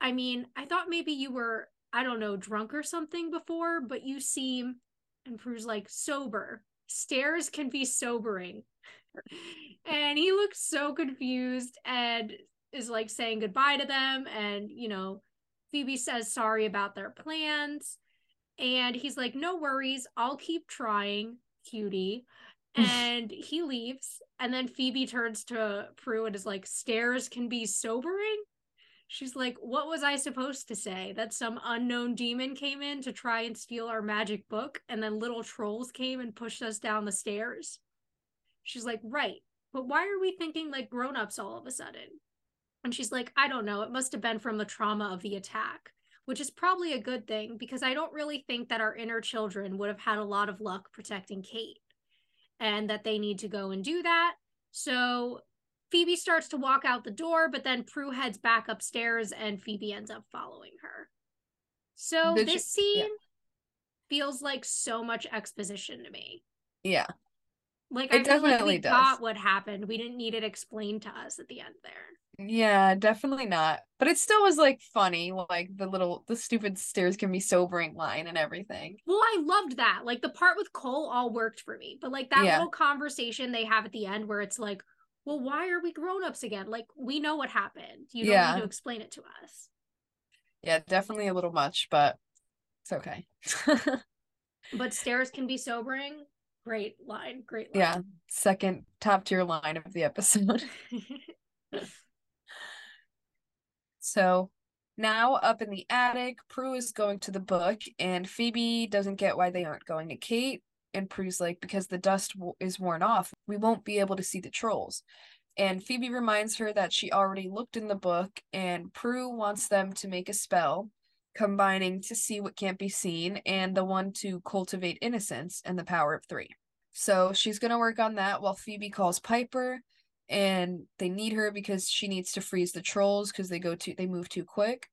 I mean, I thought maybe you were, I don't know, drunk or something before, but you seem, and Prue's like, sober. Stairs can be sobering. and he looks so confused and is like saying goodbye to them. And, you know, Phoebe says sorry about their plans. And he's like, no worries, I'll keep trying, cutie. And he leaves. And then Phoebe turns to Prue and is like, stairs can be sobering. She's like, What was I supposed to say? That some unknown demon came in to try and steal our magic book, and then little trolls came and pushed us down the stairs? She's like, Right. But why are we thinking like grown ups all of a sudden? And she's like, I don't know. It must have been from the trauma of the attack, which is probably a good thing because I don't really think that our inner children would have had a lot of luck protecting Kate and that they need to go and do that. So Phoebe starts to walk out the door, but then Prue heads back upstairs and Phoebe ends up following her. So Did this you, scene yeah. feels like so much exposition to me. Yeah. Like it I definitely like we does. got what happened. We didn't need it explained to us at the end there. Yeah, definitely not. But it still was like funny, like the little the stupid stairs can be sobering line and everything. Well, I loved that. Like the part with Cole all worked for me. But like that yeah. little conversation they have at the end where it's like, well, why are we grown-ups again? Like we know what happened. You don't yeah. need to explain it to us. Yeah, definitely a little much, but it's okay. but stairs can be sobering. Great line. Great line. Yeah. Second top tier line of the episode. so now up in the attic, Prue is going to the book, and Phoebe doesn't get why they aren't going to Kate and Prue's like, because the dust w- is worn off, we won't be able to see the trolls. And Phoebe reminds her that she already looked in the book, and Prue wants them to make a spell combining to see what can't be seen and the one to cultivate innocence and the power of three. So she's going to work on that while Phoebe calls Piper and they need her because she needs to freeze the trolls because they go too they move too quick.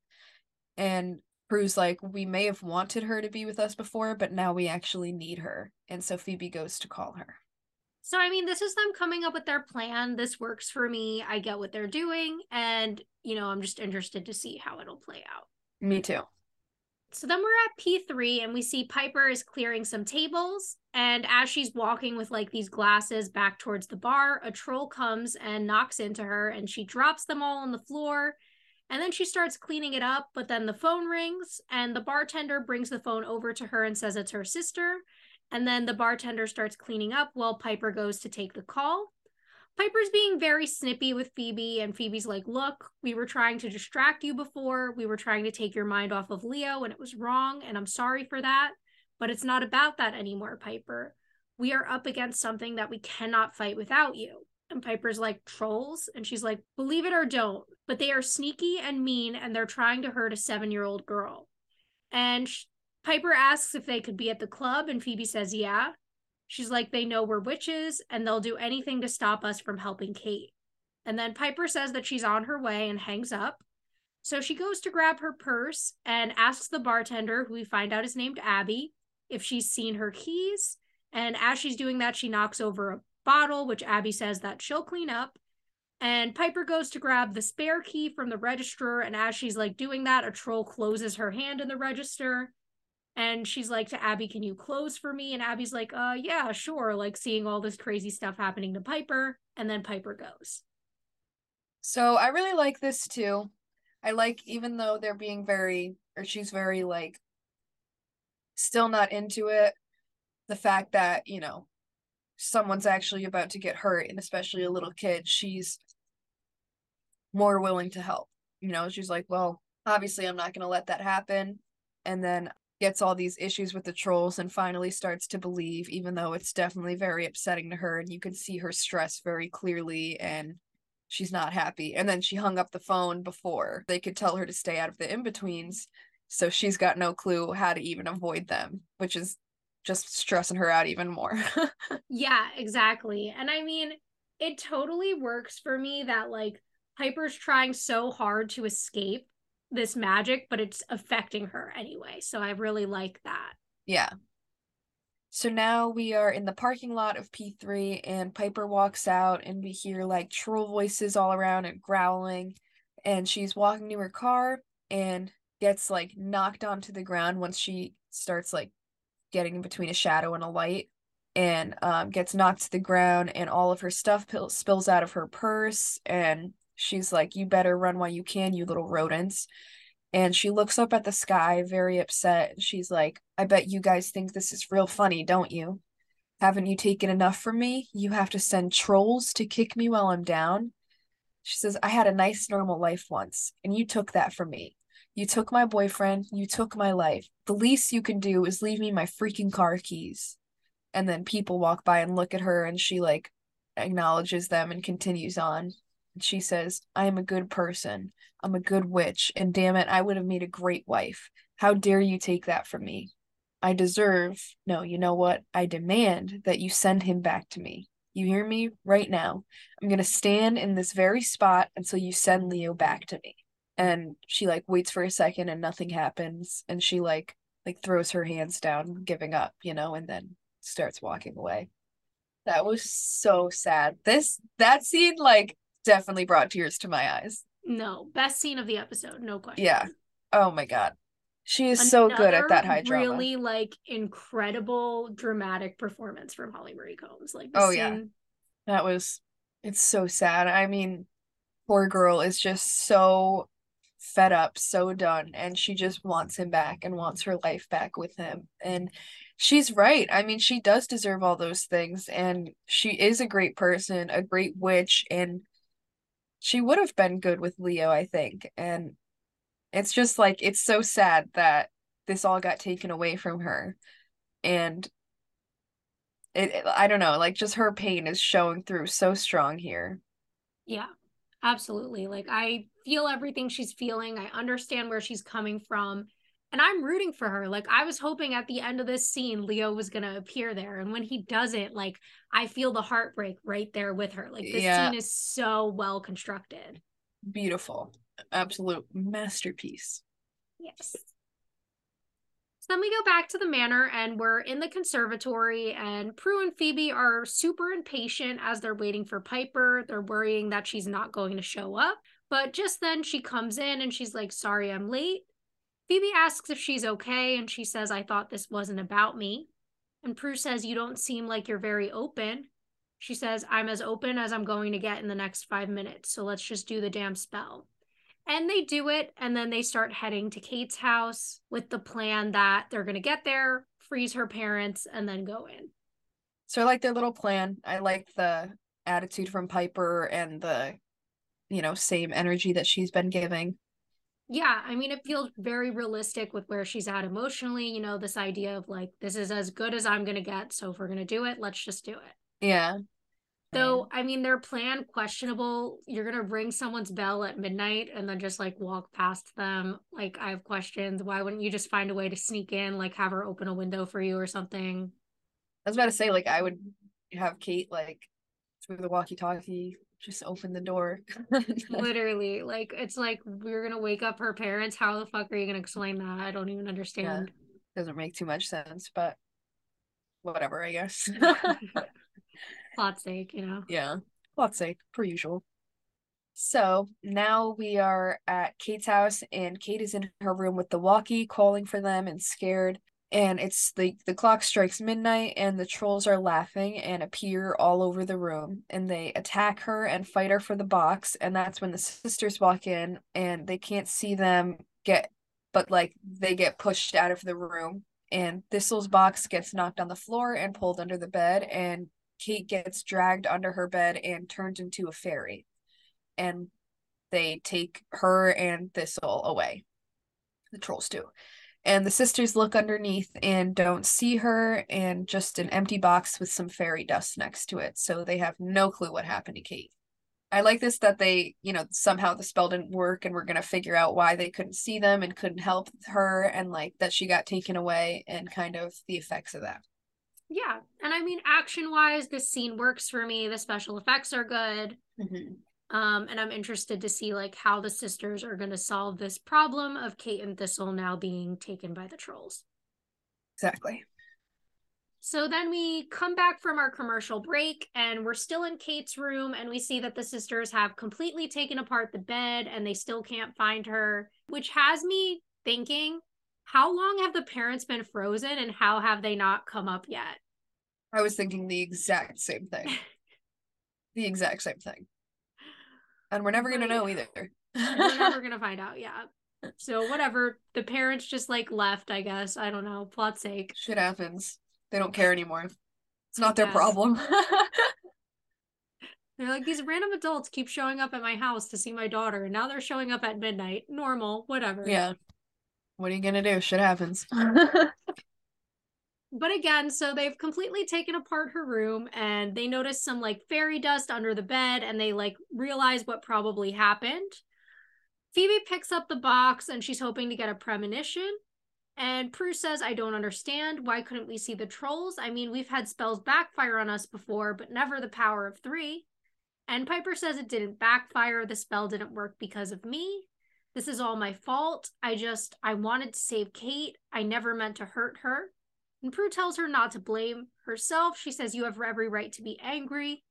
And Prue's like, we may have wanted her to be with us before, but now we actually need her. And so Phoebe goes to call her. So, I mean, this is them coming up with their plan. This works for me. I get what they're doing. And, you know, I'm just interested to see how it'll play out. Me too. So then we're at P3 and we see Piper is clearing some tables. And as she's walking with like these glasses back towards the bar, a troll comes and knocks into her and she drops them all on the floor and then she starts cleaning it up, but then the phone rings and the bartender brings the phone over to her and says it's her sister. And then the bartender starts cleaning up while Piper goes to take the call. Piper's being very snippy with Phoebe, and Phoebe's like, Look, we were trying to distract you before. We were trying to take your mind off of Leo, and it was wrong, and I'm sorry for that. But it's not about that anymore, Piper. We are up against something that we cannot fight without you. And Piper's like, Trolls? And she's like, Believe it or don't, but they are sneaky and mean and they're trying to hurt a seven year old girl. And Piper asks if they could be at the club, and Phoebe says, yeah. She's like, they know we're witches and they'll do anything to stop us from helping Kate. And then Piper says that she's on her way and hangs up. So she goes to grab her purse and asks the bartender, who we find out is named Abby, if she's seen her keys. And as she's doing that, she knocks over a bottle, which Abby says that she'll clean up. And Piper goes to grab the spare key from the register. And as she's like doing that, a troll closes her hand in the register. And she's like to Abby, Can you close for me? And Abby's like, Uh, yeah, sure. Like seeing all this crazy stuff happening to Piper. And then Piper goes. So I really like this too. I like, even though they're being very, or she's very like, still not into it, the fact that, you know, someone's actually about to get hurt and especially a little kid she's more willing to help you know she's like well obviously i'm not going to let that happen and then gets all these issues with the trolls and finally starts to believe even though it's definitely very upsetting to her and you can see her stress very clearly and she's not happy and then she hung up the phone before they could tell her to stay out of the in-betweens so she's got no clue how to even avoid them which is just stressing her out even more. yeah, exactly. And I mean, it totally works for me that like Piper's trying so hard to escape this magic, but it's affecting her anyway. So I really like that. Yeah. So now we are in the parking lot of P3 and Piper walks out and we hear like troll voices all around and growling and she's walking to her car and gets like knocked onto the ground once she starts like getting in between a shadow and a light and um, gets knocked to the ground and all of her stuff pil- spills out of her purse and she's like you better run while you can you little rodents. And she looks up at the sky very upset. She's like i bet you guys think this is real funny don't you? Haven't you taken enough from me? You have to send trolls to kick me while i'm down. She says i had a nice normal life once and you took that from me. You took my boyfriend you took my life. The least you can do is leave me my freaking car keys. And then people walk by and look at her and she like acknowledges them and continues on she says i am a good person. I'm a good witch and damn it i would have made a great wife. How dare you take that from me? I deserve no you know what? I demand that you send him back to me. You hear me? Right now. I'm going to stand in this very spot until you send leo back to me. And she like waits for a second and nothing happens. And she like like throws her hands down giving up you know and then starts walking away. That was so sad. This that scene like definitely brought tears to my eyes. No, best scene of the episode, no question. Yeah. Oh my god. She is Another so good at that high drama. Really like incredible dramatic performance from Holly Marie Combs. Like oh scene... yeah, that was. It's so sad. I mean, poor girl is just so fed up, so done, and she just wants him back and wants her life back with him. And she's right. I mean, she does deserve all those things, and she is a great person, a great witch, and she would have been good with Leo, I think. And it's just like it's so sad that this all got taken away from her, and it, it I don't know, like just her pain is showing through so strong here. Yeah. Absolutely. Like I feel everything she's feeling. I understand where she's coming from and I'm rooting for her. Like I was hoping at the end of this scene Leo was going to appear there and when he doesn't like I feel the heartbreak right there with her. Like this yeah. scene is so well constructed. Beautiful. Absolute masterpiece. Yes. So then we go back to the manor and we're in the conservatory and Prue and Phoebe are super impatient as they're waiting for Piper. They're worrying that she's not going to show up. But just then she comes in and she's like, "Sorry, I'm late." Phoebe asks if she's okay, and she says, I thought this wasn't about me. And Prue says, You don't seem like you're very open. She says, I'm as open as I'm going to get in the next five minutes, so let's just do the damn spell. And they do it, and then they start heading to Kate's house with the plan that they're going to get there, freeze her parents, and then go in. So I like their little plan. I like the attitude from Piper and the, you know, same energy that she's been giving yeah i mean it feels very realistic with where she's at emotionally you know this idea of like this is as good as i'm gonna get so if we're gonna do it let's just do it. Yeah. Though i mean their plan questionable you're gonna ring someone's bell at midnight and then just like walk past them like i have questions why wouldn't you just find a way to sneak in like have her open a window for you or something? I was about to say like i would have kate like through the walkie talkie just open the door. Literally, like it's like we're gonna wake up her parents. How the fuck are you gonna explain that? I don't even understand. Yeah. Doesn't make too much sense, but whatever, I guess. Plot sake, you know. Yeah, plot sake, per usual. So now we are at Kate's house, and Kate is in her room with the walkie, calling for them and scared and it's the the clock strikes midnight and the trolls are laughing and appear all over the room and they attack her and fight her for the box and that's when the sisters walk in and they can't see them get but like they get pushed out of the room and Thistle's box gets knocked on the floor and pulled under the bed and Kate gets dragged under her bed and turned into a fairy and they take her and Thistle away. The trolls do and the sisters look underneath and don't see her and just an empty box with some fairy dust next to it. So they have no clue what happened to kate. I like this that they you know somehow the spell didn't work and we're going to figure out why they couldn't see them and couldn't help her and like that she got taken away and kind of the effects of that. Yeah and i mean action wise this scene works for me. The special effects are good. Mm-hmm. Um, and I'm interested to see like how the sisters are going to solve this problem of Kate and Thistle now being taken by the trolls. Exactly. So then we come back from our commercial break and we're still in Kate's room and we see that the sisters have completely taken apart the bed and they still can't find her, which has me thinking how long have the parents been frozen and how have they not come up yet? I was thinking the exact same thing. the exact same thing. And we're never going to know either. we're never going to find out, yeah. So whatever, the parents just like left, I guess. I don't know, plot sake. Shit happens. They don't care anymore. It's not their problem. they're like these random adults keep showing up at my house to see my daughter, and now they're showing up at midnight. Normal, whatever. Yeah. What are you gonna do? Shit happens. but again, so they've completely taken apart her room and they notice some like fairy dust under the bed and they like realize what probably happened. Phoebe picks up the box and she's hoping to get a premonition. And Prue says, I don't understand. Why couldn't we see the trolls? I mean, we've had spells backfire on us before, but never the power of three. And Piper says it didn't backfire. The spell didn't work because of me. This is all my fault. I just, I wanted to save Kate. I never meant to hurt her. And Prue tells her not to blame herself. She says, You have every right to be angry.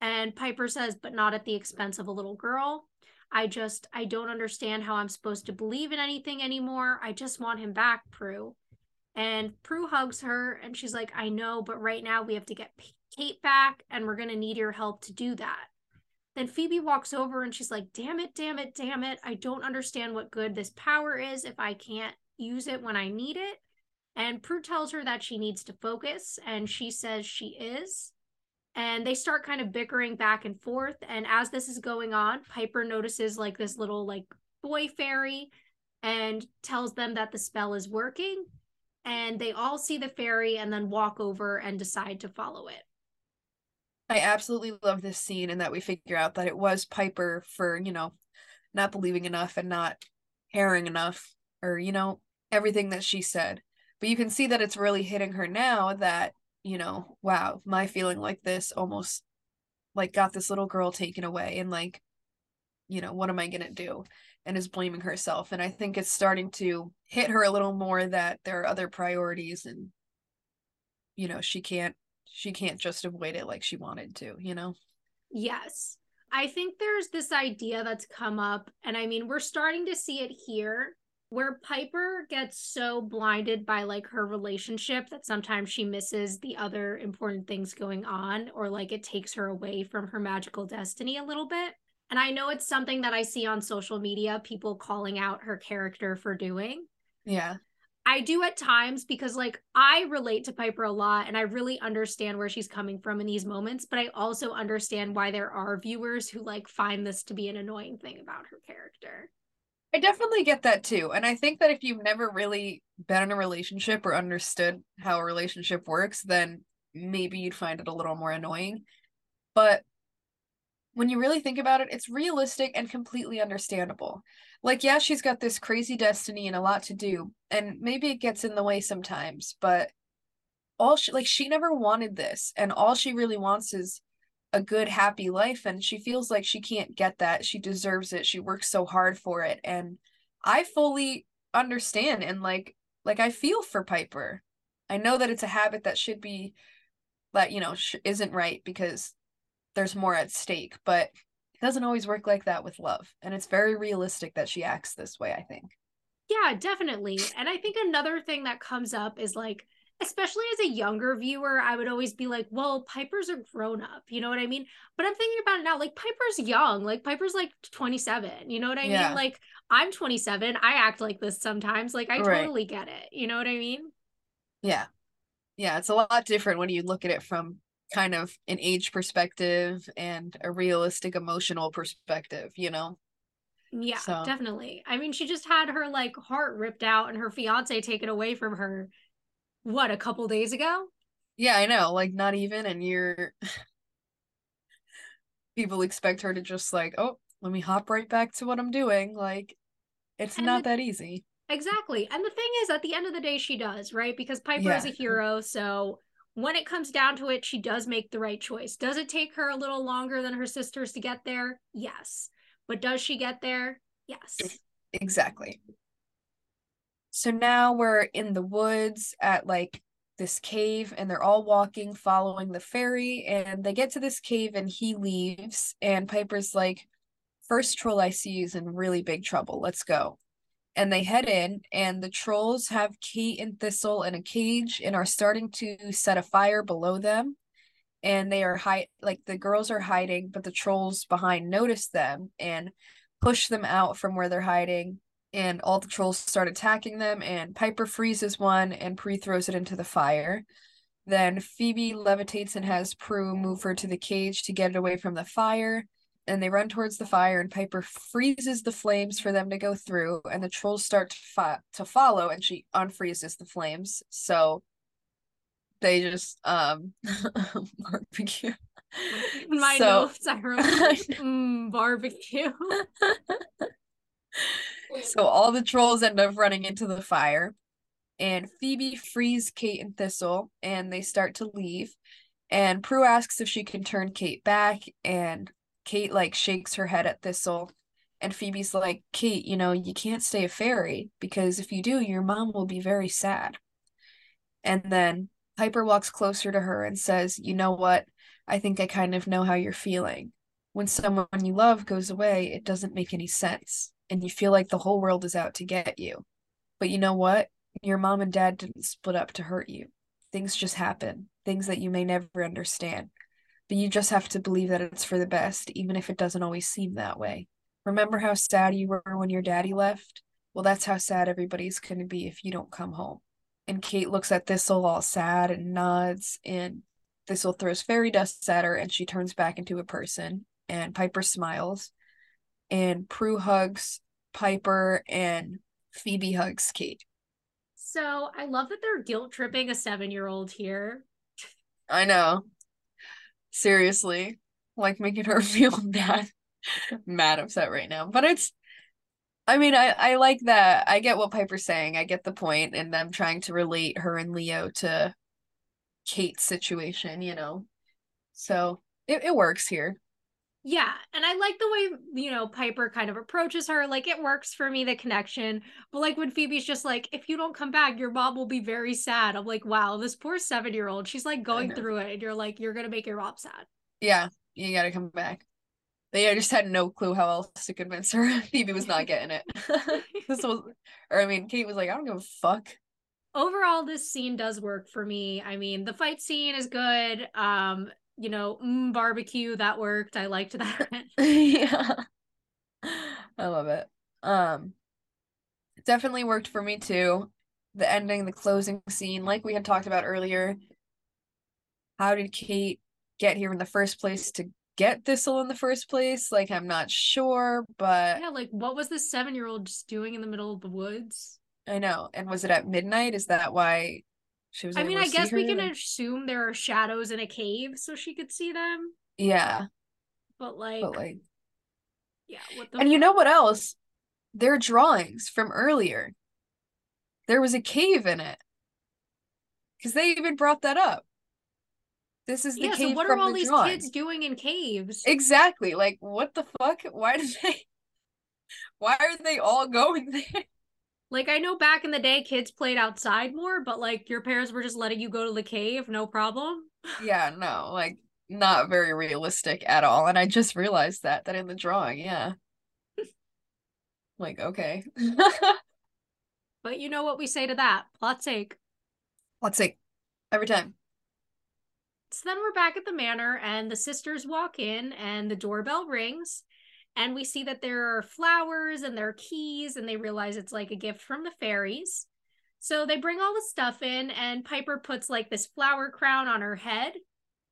And Piper says, But not at the expense of a little girl. I just, I don't understand how I'm supposed to believe in anything anymore. I just want him back, Prue. And Prue hugs her and she's like, I know, but right now we have to get Kate back and we're going to need your help to do that. Then Phoebe walks over and she's like, Damn it, damn it, damn it. I don't understand what good this power is if I can't use it when I need it. And Prue tells her that she needs to focus, and she says she is. And they start kind of bickering back and forth. And as this is going on, Piper notices like this little like boy fairy and tells them that the spell is working. And they all see the fairy and then walk over and decide to follow it. I absolutely love this scene and that we figure out that it was Piper for, you know, not believing enough and not caring enough or, you know, everything that she said. But you can see that it's really hitting her now that, you know, wow, my feeling like this almost like got this little girl taken away and like, you know, what am I going to do? And is blaming herself. And I think it's starting to hit her a little more that there are other priorities and, you know, she can't she can't just avoid it like she wanted to, you know? Yes. I think there's this idea that's come up, and I mean, we're starting to see it here where Piper gets so blinded by like her relationship that sometimes she misses the other important things going on, or like it takes her away from her magical destiny a little bit. And I know it's something that I see on social media, people calling out her character for doing. Yeah. I do at times because like I relate to Piper a lot and I really understand where she's coming from in these moments, but I also understand why there are viewers who like find this to be an annoying thing about her character. I definitely get that too. And I think that if you've never really been in a relationship or understood how a relationship works, then maybe you'd find it a little more annoying. But when you really think about it, it's realistic and completely understandable. Like, yeah, she's got this crazy destiny and a lot to do, and maybe it gets in the way sometimes, but all she like she never wanted this, and all she really wants is a good, happy life, and she feels like she can't get that. She deserves it. She works so hard for it, and I fully understand and like like I feel for Piper. I know that it's a habit that should be that you know sh- isn't right because there's more at stake, but it doesn't always work like that with love. And it's very realistic that she acts this way, I think. Yeah, definitely. And I think another thing that comes up is like, especially as a younger viewer, I would always be like, well, Piper's a grown up. You know what I mean? But I'm thinking about it now, like, Piper's young. Like, Piper's like 27. You know what I yeah. mean? Like, I'm 27. I act like this sometimes. Like, I right. totally get it. You know what I mean? Yeah. Yeah. It's a lot different when you look at it from kind of an age perspective and a realistic emotional perspective, you know? Yeah, so. definitely. I mean, she just had her like heart ripped out and her fiance taken away from her what, a couple days ago? Yeah, I know. Like not even and you're people expect her to just like, "Oh, let me hop right back to what I'm doing." Like it's and not the, that easy. Exactly. And the thing is at the end of the day she does, right? Because Piper yeah. is a hero, so when it comes down to it, she does make the right choice. Does it take her a little longer than her sisters to get there? Yes. But does she get there? Yes. Exactly. So now we're in the woods at like this cave and they're all walking following the fairy and they get to this cave and he leaves and Piper's like first troll I see is in really big trouble. Let's go. And they head in and the trolls have Kate and Thistle in a cage and are starting to set a fire below them. And they are hide like the girls are hiding, but the trolls behind notice them and push them out from where they're hiding and all the trolls start attacking them and piper freezes one and prue throws it into the fire. Then phoebe levitates and has prue move her to the cage to get it away from the fire. And they run towards the fire and piper freezes the flames for them to go through and the trolls start to, fo- to follow and she unfreezes the flames. So they just um barbecue. My so, notes i wrote mm, barbecue so all the trolls end up running into the fire and phoebe frees kate and thistle and they start to leave. And prue asks if she can turn kate back and kate like shakes her head at thistle. And phoebe's like kate you know you can't stay a fairy because if you do your mom will be very sad. And then piper walks closer to her and says you know what? I think i kind of know how you're feeling. When someone you love goes away it doesn't make any sense and you feel like the whole world is out to get you. But you know what? Your mom and dad didn't split up to hurt you. Things just happen, things that you may never understand. But you just have to believe that it's for the best, even if it doesn't always seem that way. Remember how sad you were when your daddy left? Well, that's how sad everybody's going to be if you don't come home. And Kate looks at Thistle all sad and nods, and Thistle throws fairy dust at her, and she turns back into a person. And Piper smiles and Prue hugs Piper and Phoebe hugs Kate. So I love that they're guilt tripping a seven year old here. I know. Seriously. Like making her feel mad mad upset right now. But it's I mean, I, I like that. I get what Piper's saying. I get the point and them trying to relate her and Leo to Kate's situation, you know. So it, it works here. Yeah, and I like the way you know Piper kind of approaches her. Like it works for me the connection. But like when Phoebe's just like, if you don't come back, your mom will be very sad. I'm like, wow, this poor seven year old. She's like going through it, and you're like, you're gonna make your mom sad. Yeah, you gotta come back. They just had no clue how else to convince her. Phoebe was not getting it. this was, or I mean, Kate was like, I don't give a fuck. Overall, this scene does work for me. I mean, the fight scene is good. Um, you know, mm, barbecue that worked. I liked that. yeah. I love it. Um definitely worked for me too. The ending, the closing scene, like we had talked about earlier. How did Kate get here in the first place to get Thistle in the first place? Like I'm not sure, but Yeah, like what was this 7-year-old just doing in the middle of the woods? I know. And was it at midnight? Is that why she was. I mean, I guess we can assume there are shadows in a cave, so she could see them. Yeah, but like, but like, yeah. and fuck? you know what else? Their drawings from earlier. There was a cave in it, because they even brought that up. This is the yeah, cave. So what are all the these drawing. kids doing in caves? Exactly. Like, what the fuck? Why did they? Why are they all going there? Like I know back in the day kids played outside more, but like your parents were just letting you go to the cave, no problem. Yeah, no, like not very realistic at all. And I just realized that that in the drawing, yeah. like, okay. but you know what we say to that? Plot sake. Plot sake. Every time. So then we're back at the manor and the sisters walk in and the doorbell rings and we see that there are flowers and there are keys and they realize it's like a gift from the fairies. So they bring all the stuff in and piper puts like this flower crown on her head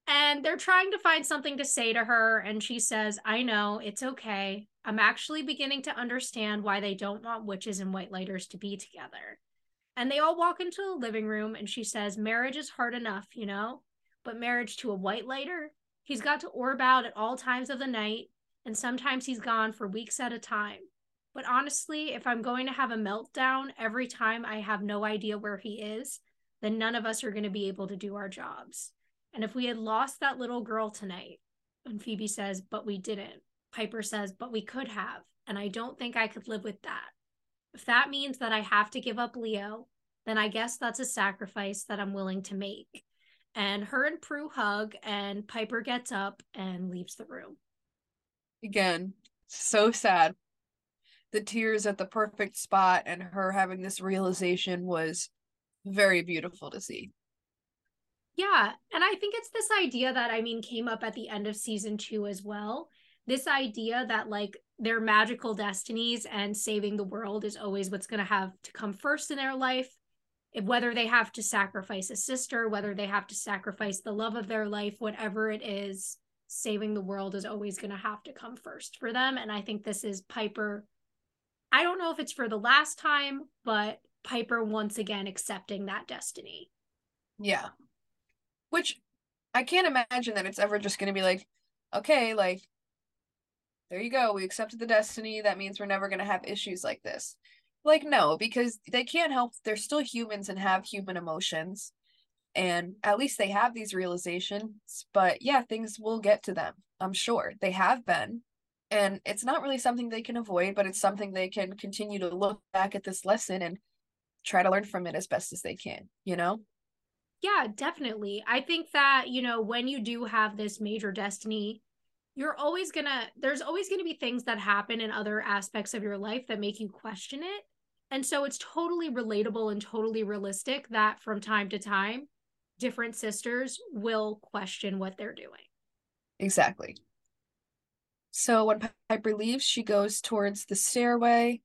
and they're trying to find something to say to her and she says i know it's okay. I'm actually beginning to understand why they don't want witches and white lighters to be together. And they all walk into the living room and she says marriage is hard enough you know but marriage to a white lighter? He's got to orb out at all times of the night and sometimes he's gone for weeks at a time. But honestly, if I'm going to have a meltdown every time I have no idea where he is, then none of us are going to be able to do our jobs. And if we had lost that little girl tonight, and Phoebe says, but we didn't, Piper says, but we could have. And I don't think I could live with that. If that means that I have to give up Leo, then I guess that's a sacrifice that I'm willing to make. And her and Prue hug, and Piper gets up and leaves the room. Again, so sad. The tears at the perfect spot, and her having this realization was very beautiful to see. Yeah. And I think it's this idea that, I mean, came up at the end of season two as well. This idea that, like, their magical destinies and saving the world is always what's going to have to come first in their life. Whether they have to sacrifice a sister, whether they have to sacrifice the love of their life, whatever it is, saving the world is always going to have to come first for them. And I think this is Piper. I don't know if it's for the last time, but Piper once again accepting that destiny. Yeah. Which I can't imagine that it's ever just going to be like, okay, like, there you go. We accepted the destiny. That means we're never going to have issues like this. Like, no, because they can't help. They're still humans and have human emotions. And at least they have these realizations. But yeah, things will get to them. I'm sure they have been. And it's not really something they can avoid, but it's something they can continue to look back at this lesson and try to learn from it as best as they can, you know? Yeah, definitely. I think that, you know, when you do have this major destiny, you're always gonna, there's always gonna be things that happen in other aspects of your life that make you question it. And so it's totally relatable and totally realistic that from time to time, different sisters will question what they're doing. Exactly. So when Piper leaves, she goes towards the stairway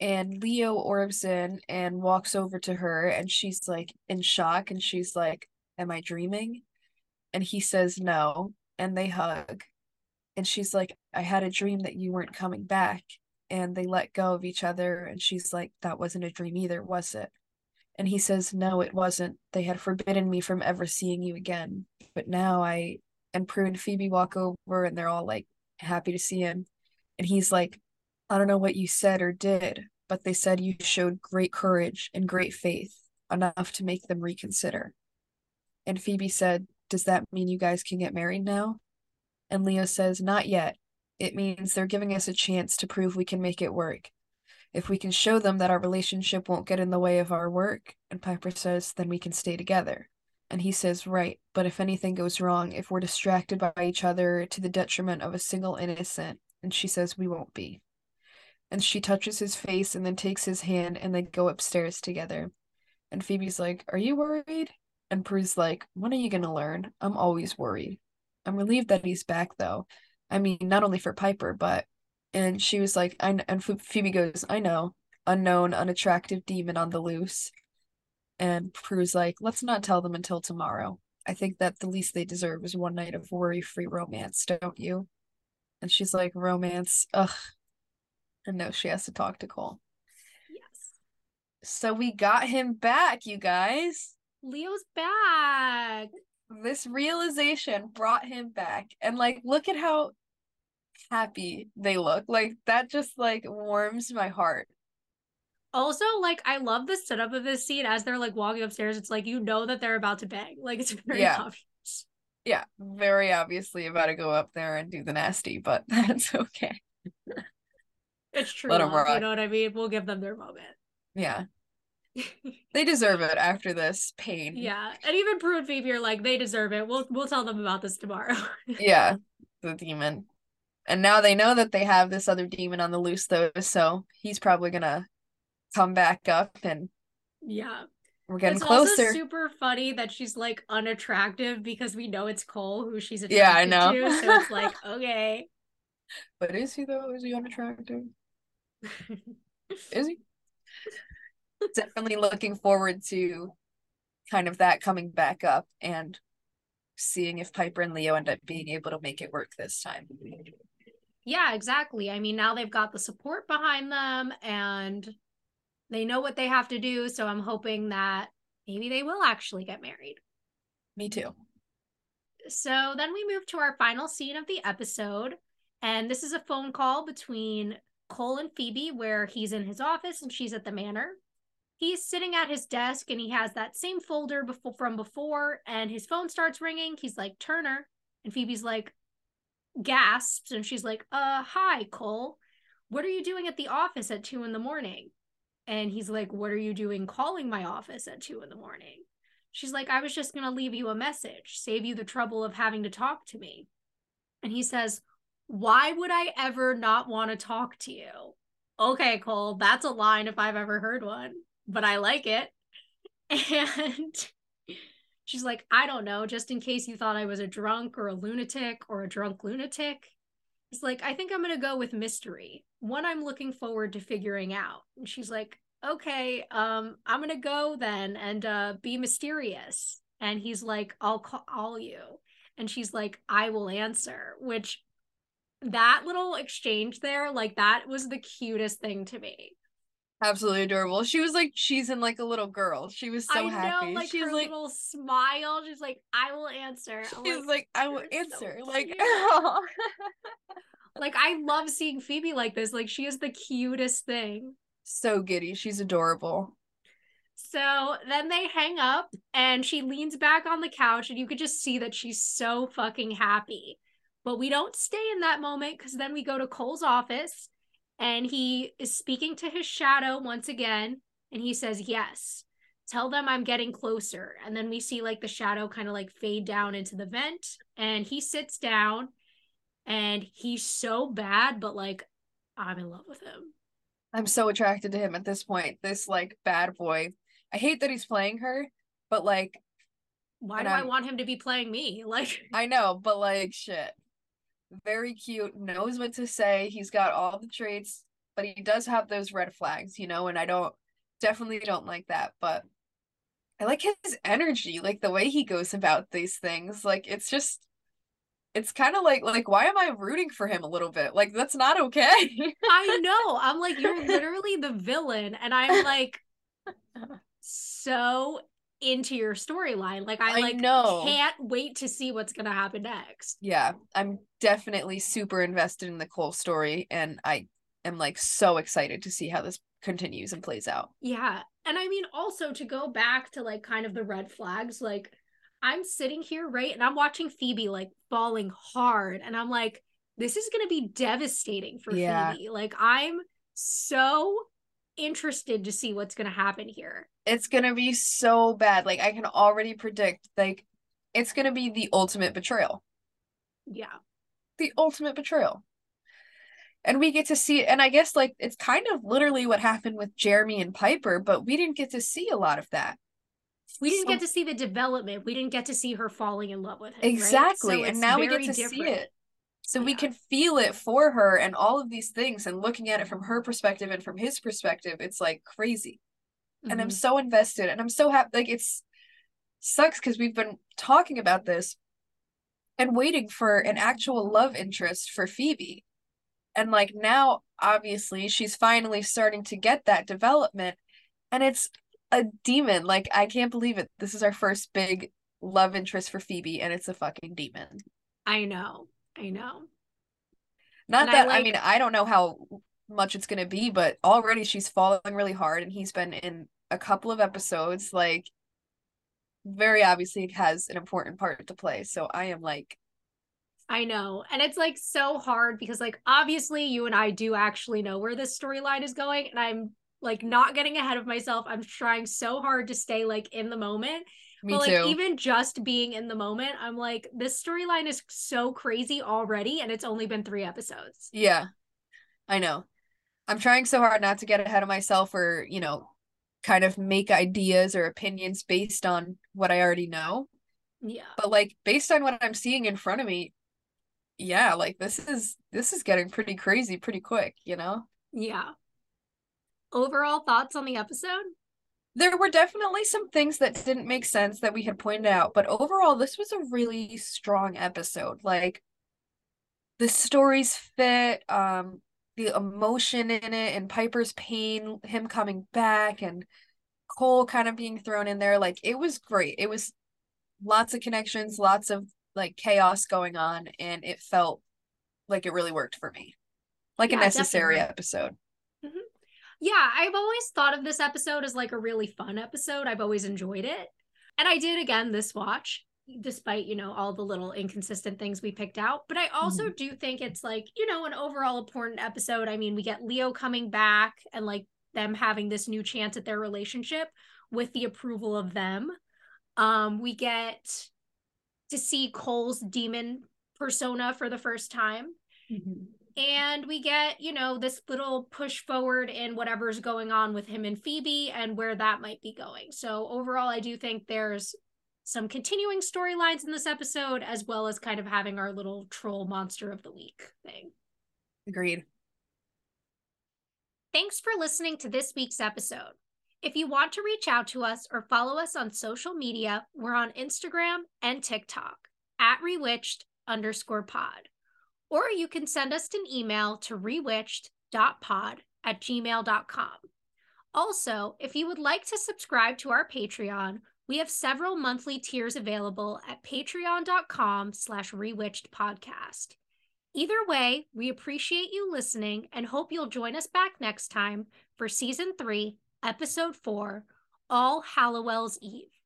and Leo orbs in and walks over to her and she's like in shock and she's like, Am I dreaming? And he says no. And they hug. And she's like, I had a dream that you weren't coming back. And they let go of each other. And she's like, That wasn't a dream either, was it? And he says, No, it wasn't. They had forbidden me from ever seeing you again. But now I and Prue and Phoebe walk over and they're all like happy to see him. And he's like, I don't know what you said or did, but they said you showed great courage and great faith, enough to make them reconsider. And Phoebe said, Does that mean you guys can get married now? And Leo says, Not yet. It means they're giving us a chance to prove we can make it work. If we can show them that our relationship won't get in the way of our work, and Piper says, then we can stay together. And he says, Right, but if anything goes wrong, if we're distracted by each other to the detriment of a single innocent, and she says, We won't be and she touches his face and then takes his hand and they go upstairs together. And Phoebe's like, Are you worried? And Prue's like, When are you gonna learn? I'm always worried. I'm relieved that he's back though. I mean, not only for Piper, but and she was like, I and Phoebe goes, I know, unknown, unattractive demon on the loose. And Prue's like, let's not tell them until tomorrow. I think that the least they deserve is one night of worry-free romance, don't you? And she's like, romance, ugh, and now she has to talk to Cole. Yes. So we got him back, you guys. Leo's back. This realization brought him back. And like look at how happy they look. Like that just like warms my heart. Also, like I love the setup of this scene as they're like walking upstairs. It's like you know that they're about to bang. Like it's very yeah. obvious. Yeah, very obviously about to go up there and do the nasty, but that's okay. It's true. Let them rock. You know what I mean? We'll give them their moment. Yeah. they deserve it after this pain. Yeah. And even Prue and Phoebe are like, they deserve it. We'll we'll tell them about this tomorrow. yeah. The demon. And now they know that they have this other demon on the loose though, so he's probably gonna come back up and Yeah. We're getting it's closer. Also super funny that she's like unattractive because we know it's Cole who she's attracted yeah, I know. to. So it's like, okay. But is he though? Is he unattractive? Is he? Definitely looking forward to kind of that coming back up and seeing if Piper and Leo end up being able to make it work this time. Yeah, exactly. I mean, now they've got the support behind them and they know what they have to do. So I'm hoping that maybe they will actually get married. Me too. So then we move to our final scene of the episode. And this is a phone call between Cole and Phoebe, where he's in his office and she's at the manor. he's sitting at his desk and he has that same folder before from before and his phone starts ringing he's like turner and phoebe's like gasps and she's like uh hi cole. What are you doing at the office at two in the morning? And he's like what are you doing calling my office at two in the morning? She's like i was just going to leave you a message save you the trouble of having to talk to me. And he says why would i ever not want to talk to you? Okay cole that's a line if i've ever heard one but I like it. And she's like, I don't know, just in case you thought I was a drunk or a lunatic or a drunk lunatic. He's like, I think I'm going to go with mystery, one I'm looking forward to figuring out. And she's like, okay, um, I'm going to go then and uh, be mysterious. And he's like, I'll call you. And she's like, I will answer, which that little exchange there, like that was the cutest thing to me absolutely adorable. She was like she's in like a little girl. She was so I happy. Know, like she's her like little smile. She's like, I will answer. I'm she's like, like, I will answer. So like like I love seeing Phoebe like this. Like she is the cutest thing. So giddy. She's adorable. So then they hang up and she leans back on the couch and you could just see that she's so fucking happy. But we don't stay in that moment because then we go to Cole's office and he is speaking to his shadow once again and he says yes tell them i'm getting closer. And then we see like the shadow kind of like fade down into the vent and he sits down and he's so bad but like i'm in love with him. I'm so attracted to him at this point this like bad boy. I hate that he's playing her but like why do I'm, i want him to be playing me? Like i know but like shit very cute, knows what to say. He's got all the traits, but he does have those red flags, you know, and I don't definitely don't like that, but I like his energy, like the way he goes about these things. Like it's just it's kind of like like why am I rooting for him a little bit? Like that's not okay. I know. I'm like you're literally the villain and I'm like so into your storyline. Like I, I like know. can't wait to see what's gonna happen next. Yeah, I'm definitely super invested in the Cole story, and I am like so excited to see how this continues and plays out. Yeah, and I mean also to go back to like kind of the red flags, like I'm sitting here right, and I'm watching Phoebe like falling hard, and I'm like, this is gonna be devastating for yeah. Phoebe. Like I'm so interested to see what's gonna happen here it's gonna be so bad. Like I can already predict, like it's gonna be the ultimate betrayal. Yeah. The ultimate betrayal. And we get to see and I guess like it's kind of literally what happened with Jeremy and Piper, but we didn't get to see a lot of that. We didn't so, get to see the development. We didn't get to see her falling in love with him. Exactly. Right? So and now we get to different. see it. So yeah. we can feel it for her and all of these things and looking at it from her perspective and from his perspective, it's like crazy mm-hmm. and I'm mm-hmm. so invested and I'm so happy. Like it's sucks because we've been talking about this and waiting for an actual love interest for Phoebe. And like now, obviously, she's finally starting to get that development. And it's a demon. Like, I can't believe it. This is our first big love interest for Phoebe, and it's a fucking demon. I know. I know. Not and that, I, like... I mean, I don't know how much it's going to be, but already she's falling really hard and he's been in a couple of episodes like very obviously has an important part to play. So I am like I know. And it's like so hard because like obviously you and I do actually know where this storyline is going and I'm like not getting ahead of myself. I'm trying so hard to stay like in the moment. Me but like too. even just being in the moment, I'm like this storyline is so crazy already and it's only been 3 episodes. Yeah. I know. I'm trying so hard not to get ahead of myself or, you know, kind of make ideas or opinions based on what I already know. Yeah. But like based on what I'm seeing in front of me, yeah, like this is this is getting pretty crazy pretty quick, you know? Yeah. Overall thoughts on the episode? There were definitely some things that didn't make sense that we had pointed out, but overall this was a really strong episode. Like the stories fit, um the emotion in it and Piper's pain, him coming back and Cole kind of being thrown in there. Like it was great. It was lots of connections, lots of like chaos going on, and it felt like it really worked for me. Like yeah, a necessary definitely. episode. Yeah, I've always thought of this episode as like a really fun episode. I've always enjoyed it. And I did again this watch, despite, you know, all the little inconsistent things we picked out. But I also mm-hmm. do think it's like, you know, an overall important episode. I mean, we get Leo coming back and like them having this new chance at their relationship with the approval of them. Um, we get to see Cole's demon persona for the first time. Mm-hmm. And we get, you know, this little push forward in whatever's going on with him and Phoebe and where that might be going. So, overall, I do think there's some continuing storylines in this episode, as well as kind of having our little troll monster of the week thing. Agreed. Thanks for listening to this week's episode. If you want to reach out to us or follow us on social media, we're on Instagram and TikTok at rewitched underscore pod. Or you can send us an email to rewitched.pod at gmail.com. Also, if you would like to subscribe to our Patreon, we have several monthly tiers available at patreon.com slash rewitched podcast. Either way, we appreciate you listening and hope you'll join us back next time for season three, episode four, All Halliwell's Eve.